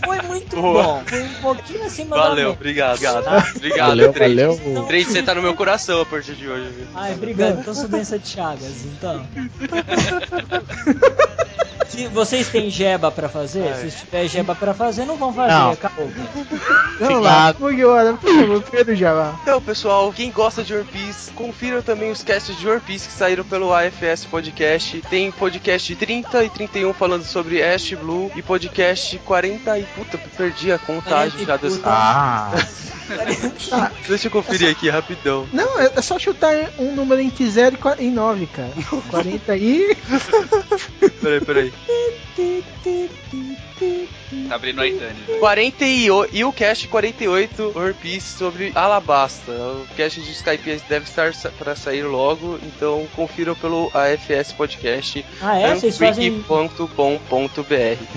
foi muito Boa. bom. Foi um pouquinho acima Valeu, obrigado, obrigado. Obrigado, Valeu, valeu. Trade, você tá no meu coração a partir de hoje, viu? Ai, obrigado. Então sou doença de Chagas, então. Se vocês têm jeba pra fazer, se tiver jeba pra fazer, não vão fazer. Não. Acabou. Vamos lá, Mugiwara, por favor, Pedro Jabá. Então, pessoal, quem gosta de One Piece, confiram também os casts de One Piece que saíram pelo AFS Podcast. Tem podcast 30 e 31 falando sobre Ash Blue e podcast 40 e puta, perdi a contagem 40 já das... Ah, Deixa eu conferir aqui rapidão. Não, é é só chutar um número entre 0 e qua- e 9, cara. 40 e. Peraí, peraí. Tá abrindo a Itane. 48 e o cast 48 One Piece sobre Alabasta. O cast de Skype deve estar para sair logo, então confiram pelo AFS Podcast Ah, é? Vocês fazem.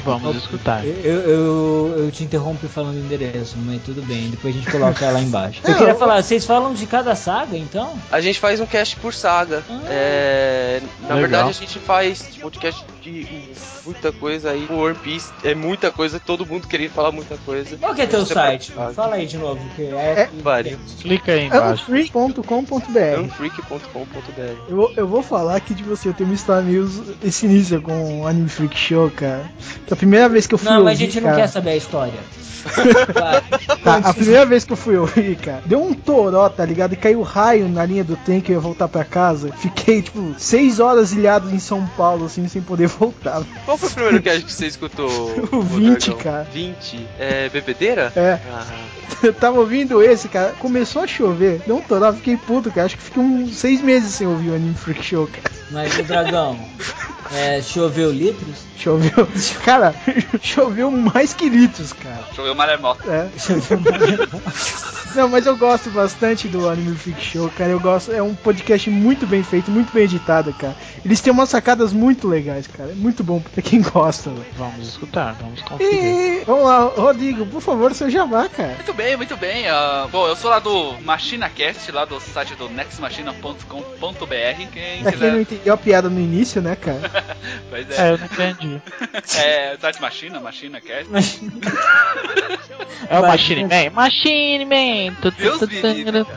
vamos escutar. Eu, eu, eu te interrompi falando o endereço, mas tudo bem, depois a gente coloca ela embaixo. Eu queria falar, vocês falam de cada saga então? A gente faz um cast por saga. Ah. É, na Legal. verdade, a gente faz podcast de muita coisa aí. O One Piece é muita coisa, todo mundo queria falar muita coisa. Qual que é teu Você site? pode- Fala aí de novo, que é. Vários. Clica aí embaixo. Unfree.com.br unfreak.com.br eu, vou- eu vou falar que, tipo assim, eu tenho uma história meio esse início com o Anime Freak Show, cara. Que a primeira vez que eu fui Não, ouvir, mas a gente não cara, quer saber a história. Tá, a primeira vez que eu fui ouvir, cara, deu um toró, tá ligado? E caiu raio na linha do trem que eu ia voltar pra casa. Fiquei, tipo, seis horas ilhado em São Paulo, assim, sem poder voltar. Qual foi o primeiro cast que você escutou? O ô 20, Dragão? cara. 20? É bebedeira? É, Ah, eu tava ouvindo esse, cara. Começou a chover, deu um toró, fiquei puto, cara. Acho que fiquei uns seis meses sem ouvir o Anime Freak Show, cara. Mas o dragão, é, choveu litros? Choveu, cara, choveu mais que litros, cara. Choveu maremoto. É. Não, mas eu gosto bastante do Anime Freak Show, cara. Eu gosto, é um podcast muito bem feito, muito bem editado, cara. Eles têm umas sacadas muito legais, cara. É muito bom pra quem gosta, velho. Vamos escutar, vamos conferir. E vamos lá, Rodrigo, por favor, seu jabá, cara. Muito bem, muito bem. ah, bom, eu sou lá do MachinaCast, lá do site do nextmachina.com.br. Quem Pra quem não quiser. entendeu a piada no início, né, cara? Pois É, é. eu não entendi. É, site Machina, MachinaCast. É o Machine Man? Machine Man! Deus me livre, tu.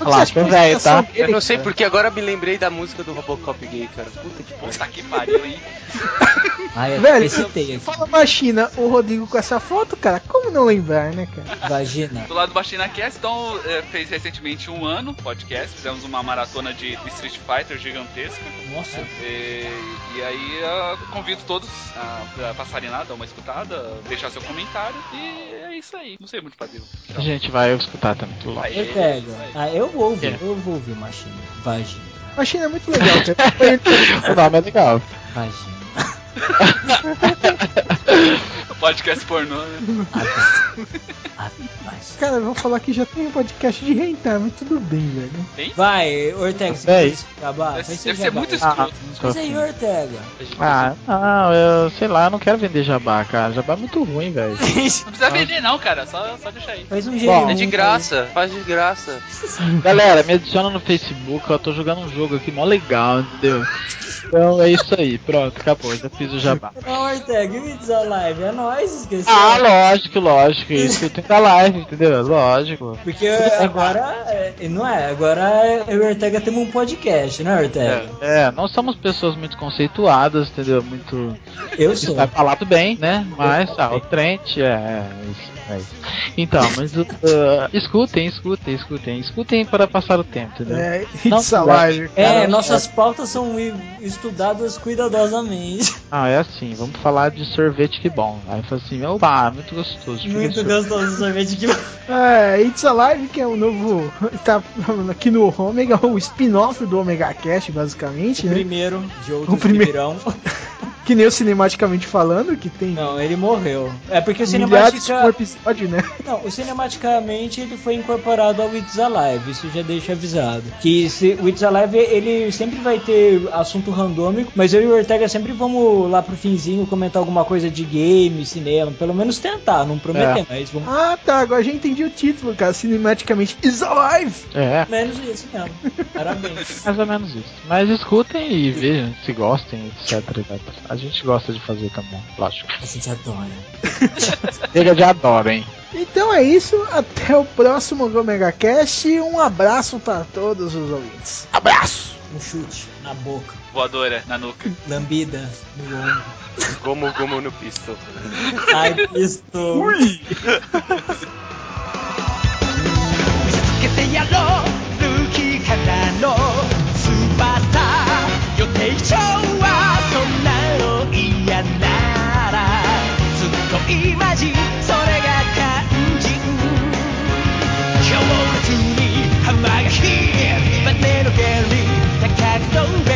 Olha lá, velho, tá? eu não sei porque agora me lembrei da música do Robocop gay, cara. Puta que pariu. Puta que pariu, hein? Ai, eu Velho, citei aqui. fala Machina, o Rodrigo com essa foto, cara. Como não lembrar, né, cara? Vagina. Do lado do MachinaCast, então, é, fez recentemente um ano podcast. Fizemos uma maratona de, Street Fighter gigantesca. Nossa. E, e aí eu convido todos a, a passarem lá, dar uma escutada, deixar seu comentário. E é isso aí. Não sei muito fazer. A gente vai escutar também, tudo lá. Vai. Eu pego. Ah, eu vou ouvir, É. eu vou ouvir Machina. Vagina. Machina é muito legal. O nome é legal. Vagina. Podcast pornô, né? Ah, Cara, eu vou falar que já tem um podcast de hentai, mas tudo bem, velho. Vai, Ortega, você Véi. quer acabar? Deve, deve ser muito Ah, escroto. Mas aí, Ortega. Ah, não, eu sei lá, eu não quero vender jabá, cara. Jabá é muito ruim, velho. Não precisa vender, não, cara. Só, só deixa aí. Faz um Bom, G1. É de graça, faz de graça. Galera, me adiciona no Facebook, eu tô jogando um jogo aqui mó legal, entendeu? Então é isso aí, pronto, acabou, já fiz o jabá. Não, Ortega, It's Alive? É nóis, esqueceu? Ah, lógico, lógico, isso tem da live, entendeu? Lógico. Porque agora, é, não é, agora eu e o Ortega temos um podcast, né, Ortega? É, não somos pessoas muito conceituadas, entendeu? Muito. Eu sou. vai falado bem, né? Mas, ah, o Trent, é, é isso, é. Então, mas uh, escutem, escutem, escutem, escutem para passar o tempo, entendeu? É, Alive. É, Cara, nossas pautas são estudadas cuidadosamente. Ah, é assim, vamos falar de sorvete que bom. Aí fala assim, opa, muito gostoso. Muito gostoso o sorvete que É, It's Alive, que é o novo. Tá aqui no Omega, o spin-off do Omega Cast, basicamente, O né? primeiro de outros O primeiro. que nem o cinematicamente falando, que tem Não, ele morreu. É porque o Cinematica... por episódio, né? Não, o cinematicamente ele foi incorporado ao It's Alive, isso já deixa avisado. Que se, o It's Alive ele sempre vai ter assunto randômico, mas eu e o Ortega sempre vamos lá pro finzinho comentar alguma coisa de game, cinema, pelo menos tentar, não prometer, É. mas vamos. Ah, tá, agora já entendi o título, cara. Cinematicamente It's Alive! É, Menos isso mesmo. Parabéns. mais ou menos isso. Mas escutem e vejam se gostem, etc. etc gente gosta de fazer também, plástico. A gente adora. Chega de adora, hein? Então é isso, até o próximo Omega Cast e um abraço para todos os ouvintes. Abraço! Um chute na boca. Voadora na nuca. Lambida no ombro. Como gomo no pistol. Ai, pistol. Ui! Hey. の嫌ならすっごいマジそれが肝心。強烈に浜が引きバネの原理高く飛べ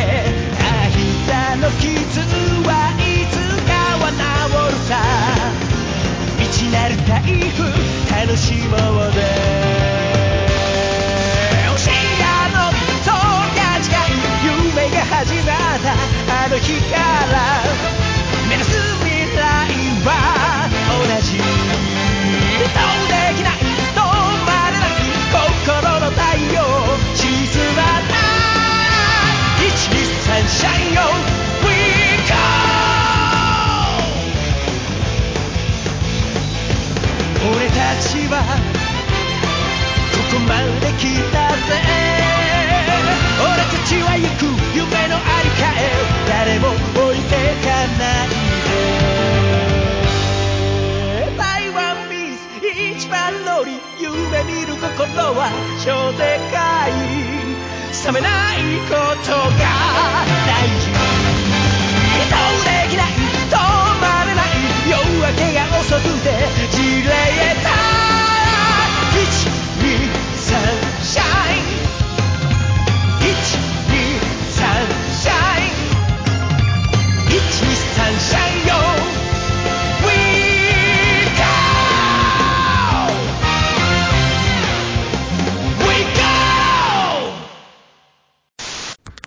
あ膝の傷はいつかは治るさ未知なる台風楽しもうぜちはここまで来たぜ。俺たちは行く夢のありかへ誰も置いてかないで。台湾ミス一番乗り夢見る心は超でかい。冷めないことが大事。どうできない止まれない。夜明けが遅くて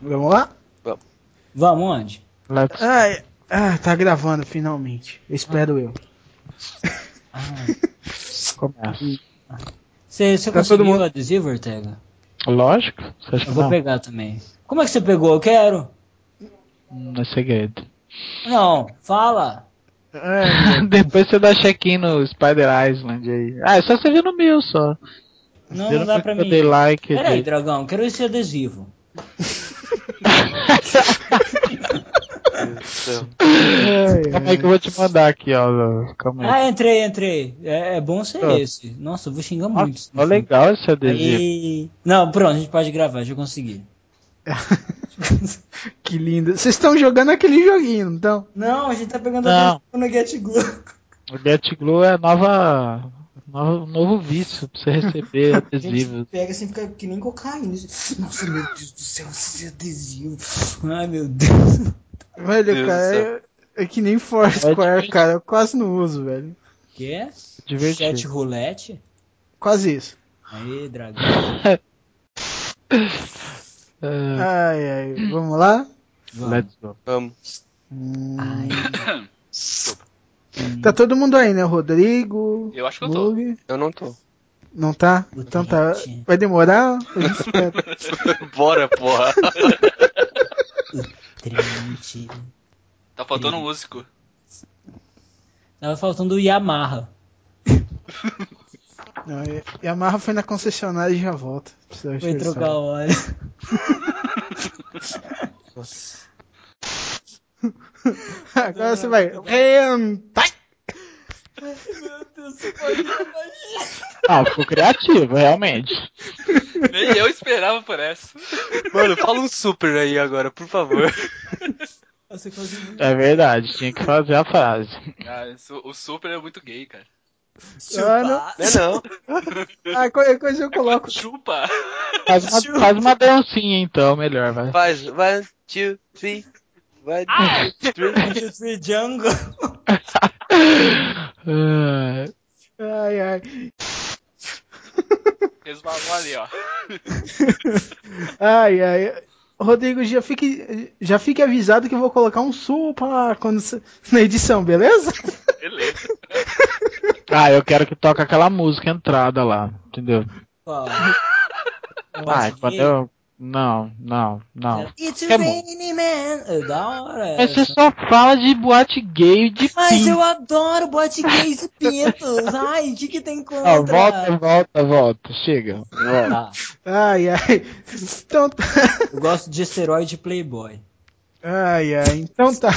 Vamos lá? Vamos onde? Let's Ai, ah, tá gravando finalmente. Espero eu. começa. Você, você Tá conseguiu todo mundo- o adesivo, Ortega? Lógico, você acha que Eu vou não? pegar também. Como é que você pegou? Eu quero. Hum, É segredo. Não, fala. Ai, Depois você dá check-in no Spider Island aí. Ah, é só você ver no meu só. Não, não dá pra mim. dei like. Peraí, dragão, quero esse adesivo. Calma aí que eu vou te mandar aqui, ó. Calma aí. Ah, entrei, entrei. É, é bom ser esse. Nossa, eu vou xingar muito. Nossa, ó, legal esse adesivo. Aí... Não, pronto, a gente pode gravar, já consegui. que lindo. Vocês estão jogando aquele joguinho, não estão? Não, a gente tá pegando Não. adesivo no Get Glue. O Get Glue é nova. Novo, novo vício pra você receber A adesivos. gente pega assim, fica que nem cocaína. Nossa, meu Deus do céu, esse adesivo. Ai, meu Deus. Velho, Deus cara, é, é que nem Foursquare, cara. Eu quase não uso, velho. Que é? Divertido. Chat roulette? Quase isso. Aí, dragão. Ai, ai. Vamos lá? Vamos. let's go. Vamos. Hum, Ai, Tá todo mundo aí, né? Rodrigo. Eu acho que eu tô. Eu não tô. Não tá? Então tá. Vai demorar? Bora, porra. Trente. Tá faltando um músico. Tava faltando o Yamaha. Não, Yamaha foi na concessionária e já volta. Foi trocar o óleo. Agora você vai. Hentai! Ah, ficou criativo, realmente. Nem eu esperava por essa. Mano, fala um super aí agora, por favor. Você. É verdade, tinha que fazer a frase. Ah, o super é muito gay, cara. Ah, não. Não é não. Ah, qualquer coisa eu coloco. Chupa! Faz uma, faz uma dancinha então, melhor, vai. Faz. One, two, three. One, two, three. Two, three, Jungle. Ah, Ai, ai. Resvalou ali, ó. Ai, ai. Rodrigo, já fique, já fique avisado que eu vou colocar um supa quando, na edição, beleza? Beleza. Ah, eu quero que toque aquela música entrada lá, entendeu? Ah, quando eu, Não, não, não. It's É bom. raining man. É da hora. Mas você só fala de boate gay e de Mas pinto. eu adoro bote gays e pintos. Ai, o que, que tem contra? Ó, volta, volta, volta. Chega. Volta. Tá. Ai, ai. Então, Eu gosto de esteroide playboy. ai, ai. Então tá.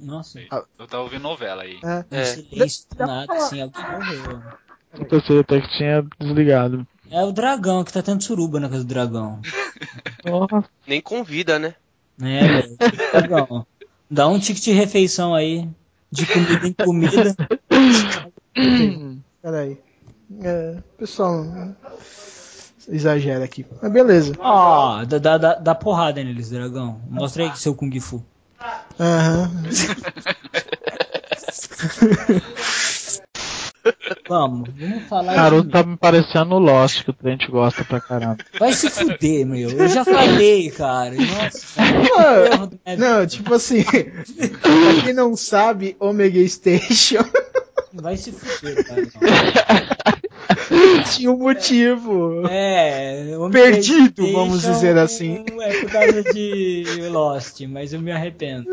Nossa, Eu tava ouvindo novela aí. É. um silêncio nada, assim, alguém morreu. Eu pensei até que tinha desligado. É o dragão que tá tendo suruba na casa do dragão. Nossa. Nem convida, né? É, velho. Dragão. Dá um ticket de refeição aí. De comida em comida. Peraí. É, pessoal, exagera aqui. Mas beleza. Ó, dá, dá, dá, dá porrada neles, dragão. Mostra aí seu Kung Fu. Aham. Vamos, vamos falar Naruto de... tá me parecendo o Lost, que o Trent gosta pra caramba. Vai se fuder, meu. Eu já falei, cara. Nossa. erro do Neve. Não, tipo assim, pra quem não sabe, Omega Station Vai se fuder, cara. tinha um motivo. É, o Perdido, PlayStation vamos dizer assim. É por causa de Lost, mas eu me arrependo.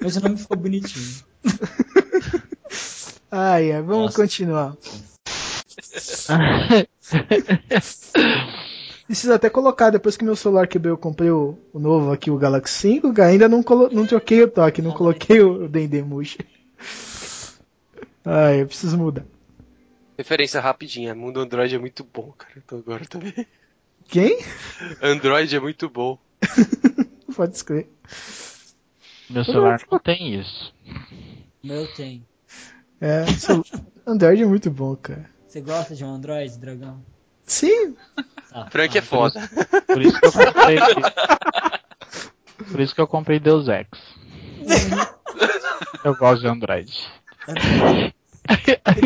Mas o nome ficou bonitinho. Ai, ai, vamos Nossa. continuar. Preciso até colocar, depois que meu celular quebrou, eu comprei o, o novo aqui, o Galaxy 5, cara, ainda não, colo não troquei o toque, não coloquei o Dendemushi. Ai, eu preciso mudar. Referência rapidinha. Mundo Android é muito bom, cara. Então agora também. Quem? Android é muito bom. Pode escrever. Meu celular não tem isso. Meu tem. É, celu- Android é muito bom, cara. Você gosta de um Android, dragão? Sim, Ah, Frank é foda. Por isso que eu comprei. Por isso que eu comprei Deus Ex. Eu gosto de Android.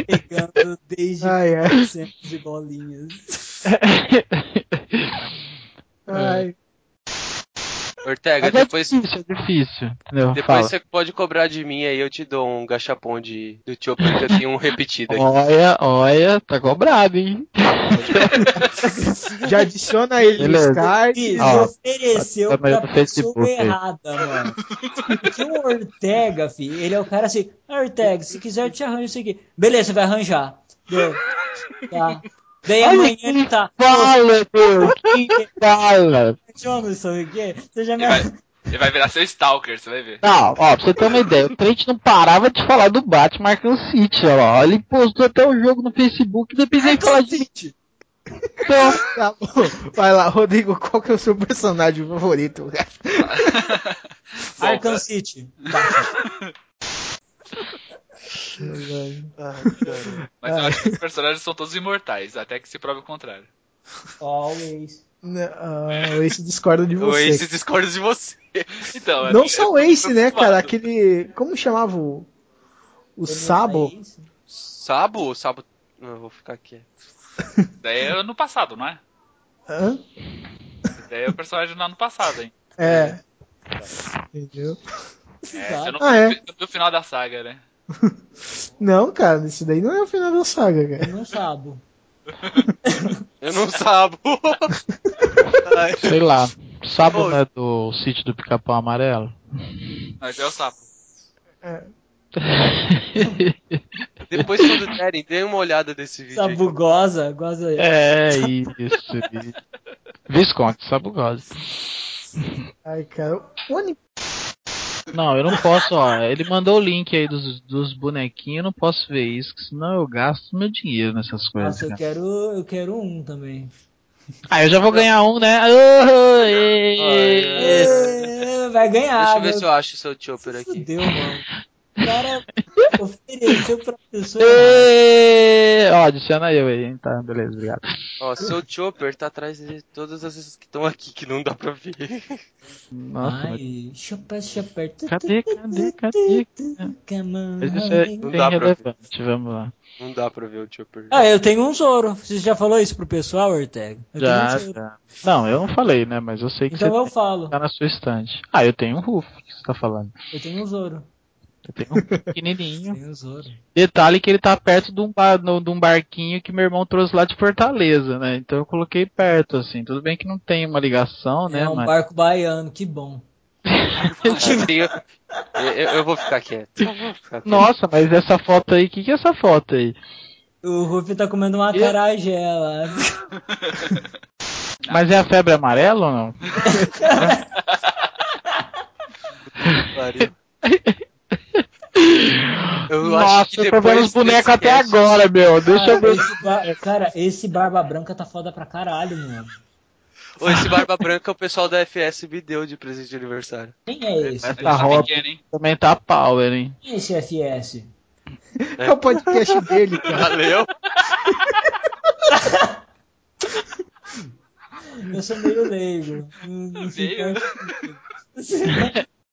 pegando desde Ai, ai. centos de bolinhas. ai. Ortega, Mas é depois, difícil, é difícil. Entendeu? depois Fala. você pode cobrar de mim aí, eu te dou um gachapon de, do Chopper que eu tenho um repetido aqui. Olha, olha, tá cobrado, hein? Já adiciona ele Beleza. no Skype. Ó, ofereceu tá pra pessoa errada, mano. Porque o Ortega, filho, ele é o cara assim, ah, Ortega, se quiser eu te arranjo isso aqui. Beleza, você vai arranjar. Deu. Tá. Daí amanhã ele tá. Fala, meu, que fala. Isso aqui? Você já me Ele vai, ele virar seu stalker, você vai ver. Não, ó, pra você ter uma ideia, o Trent não parava de falar do Batman Arkham City, ó. lá. Ele postou até o jogo no Facebook e depois veio falar de. Então, Tá bom. Vai lá, Rodrigo, qual que é o seu personagem favorito? Arkham City. Tá. Mas eu acho que os personagens são todos imortais, até que se prove o contrário. Always. Não, ah, o Ace discorda de O você. Ace discorda de você. Então, Não é- só o é Ace, né, cara? Aquele. Como chamava o. O Sabo? Sabo? Sabo. Não, eu vou ficar quieto. Daí é ano passado, não é? Hã? Daí é o personagem do ano passado, hein? É. Entendeu? É, não, Ah, é. viu, não viu o final da saga, né? Não, cara, isso daí não é o final da saga, cara. Não sabe. Eu não sabo. Sei lá. Pô. não é do sítio do pica-pau amarelo? Mas é o sapo. Depois, quando derem, dê uma olhada desse vídeo. aí. Sabu goza, aí. é, isso. isso. Visconde, sabugosa. Ai, cara. O One Não, eu não posso, ó. Ele mandou o link aí dos, dos bonequinhos, eu não posso ver isso, que senão eu gasto meu dinheiro nessas coisas. Nossa, eu quero, eu quero um também. Ah, eu já vou ganhar um, né? Oh, É, vai ganhar. Deixa eu ver meu se eu acho o seu Chopper aqui. Fudeu, mano. O cara ofereceu pra pessoa. ê. Ó, adiciona eu aí, hein? Tá, beleza, obrigado. Ó, seu Chopper tá atrás de todas as que estão aqui, que não dá pra ver. Nossa, mas chupa, chupa. cadê, cadê, cadê? Mas isso é Não dá pra irrelevante, vamos lá. Não dá pra ver o Chopper. Ah, eu tenho um Zoro. Você já falou isso pro pessoal, Ortega? Eu Já, tenho um já. Não, eu não falei, né? Mas eu sei que Então você eu falo. tá na sua estante. Ah, eu tenho um Rufo, o que você tá falando? Eu tenho um Zoro. Tenho um pequenininho. Tem. Detalhe que ele tá perto de um, bar, no- de um barquinho que meu irmão trouxe lá de Fortaleza, né? Então eu coloquei perto, assim. Tudo bem que não tem uma ligação, né? É um mas... barco baiano, que bom. eu, eu- eu vou ficar quieto. Eu vou ficar quieto. Nossa, mas essa foto aí, o que, que é essa foto aí? O Ruffy tá comendo uma acarajé lá. Mas é a febre amarela ou não? Pariu. Eu Nossa, acho que eu tô vendo os bonecos até cast- agora, meu. Deixa eu ver. esse, ba- cara, esse Barba Branca tá foda pra caralho, mano. Ô, esse Barba Branca o pessoal da FS me deu de presente de aniversário. Quem é esse? Essa Tá hein? também tá power, hein? Quem é esse FS? É o podcast dele, cara. Valeu. Eu sou meio leigo. Não- não Meio?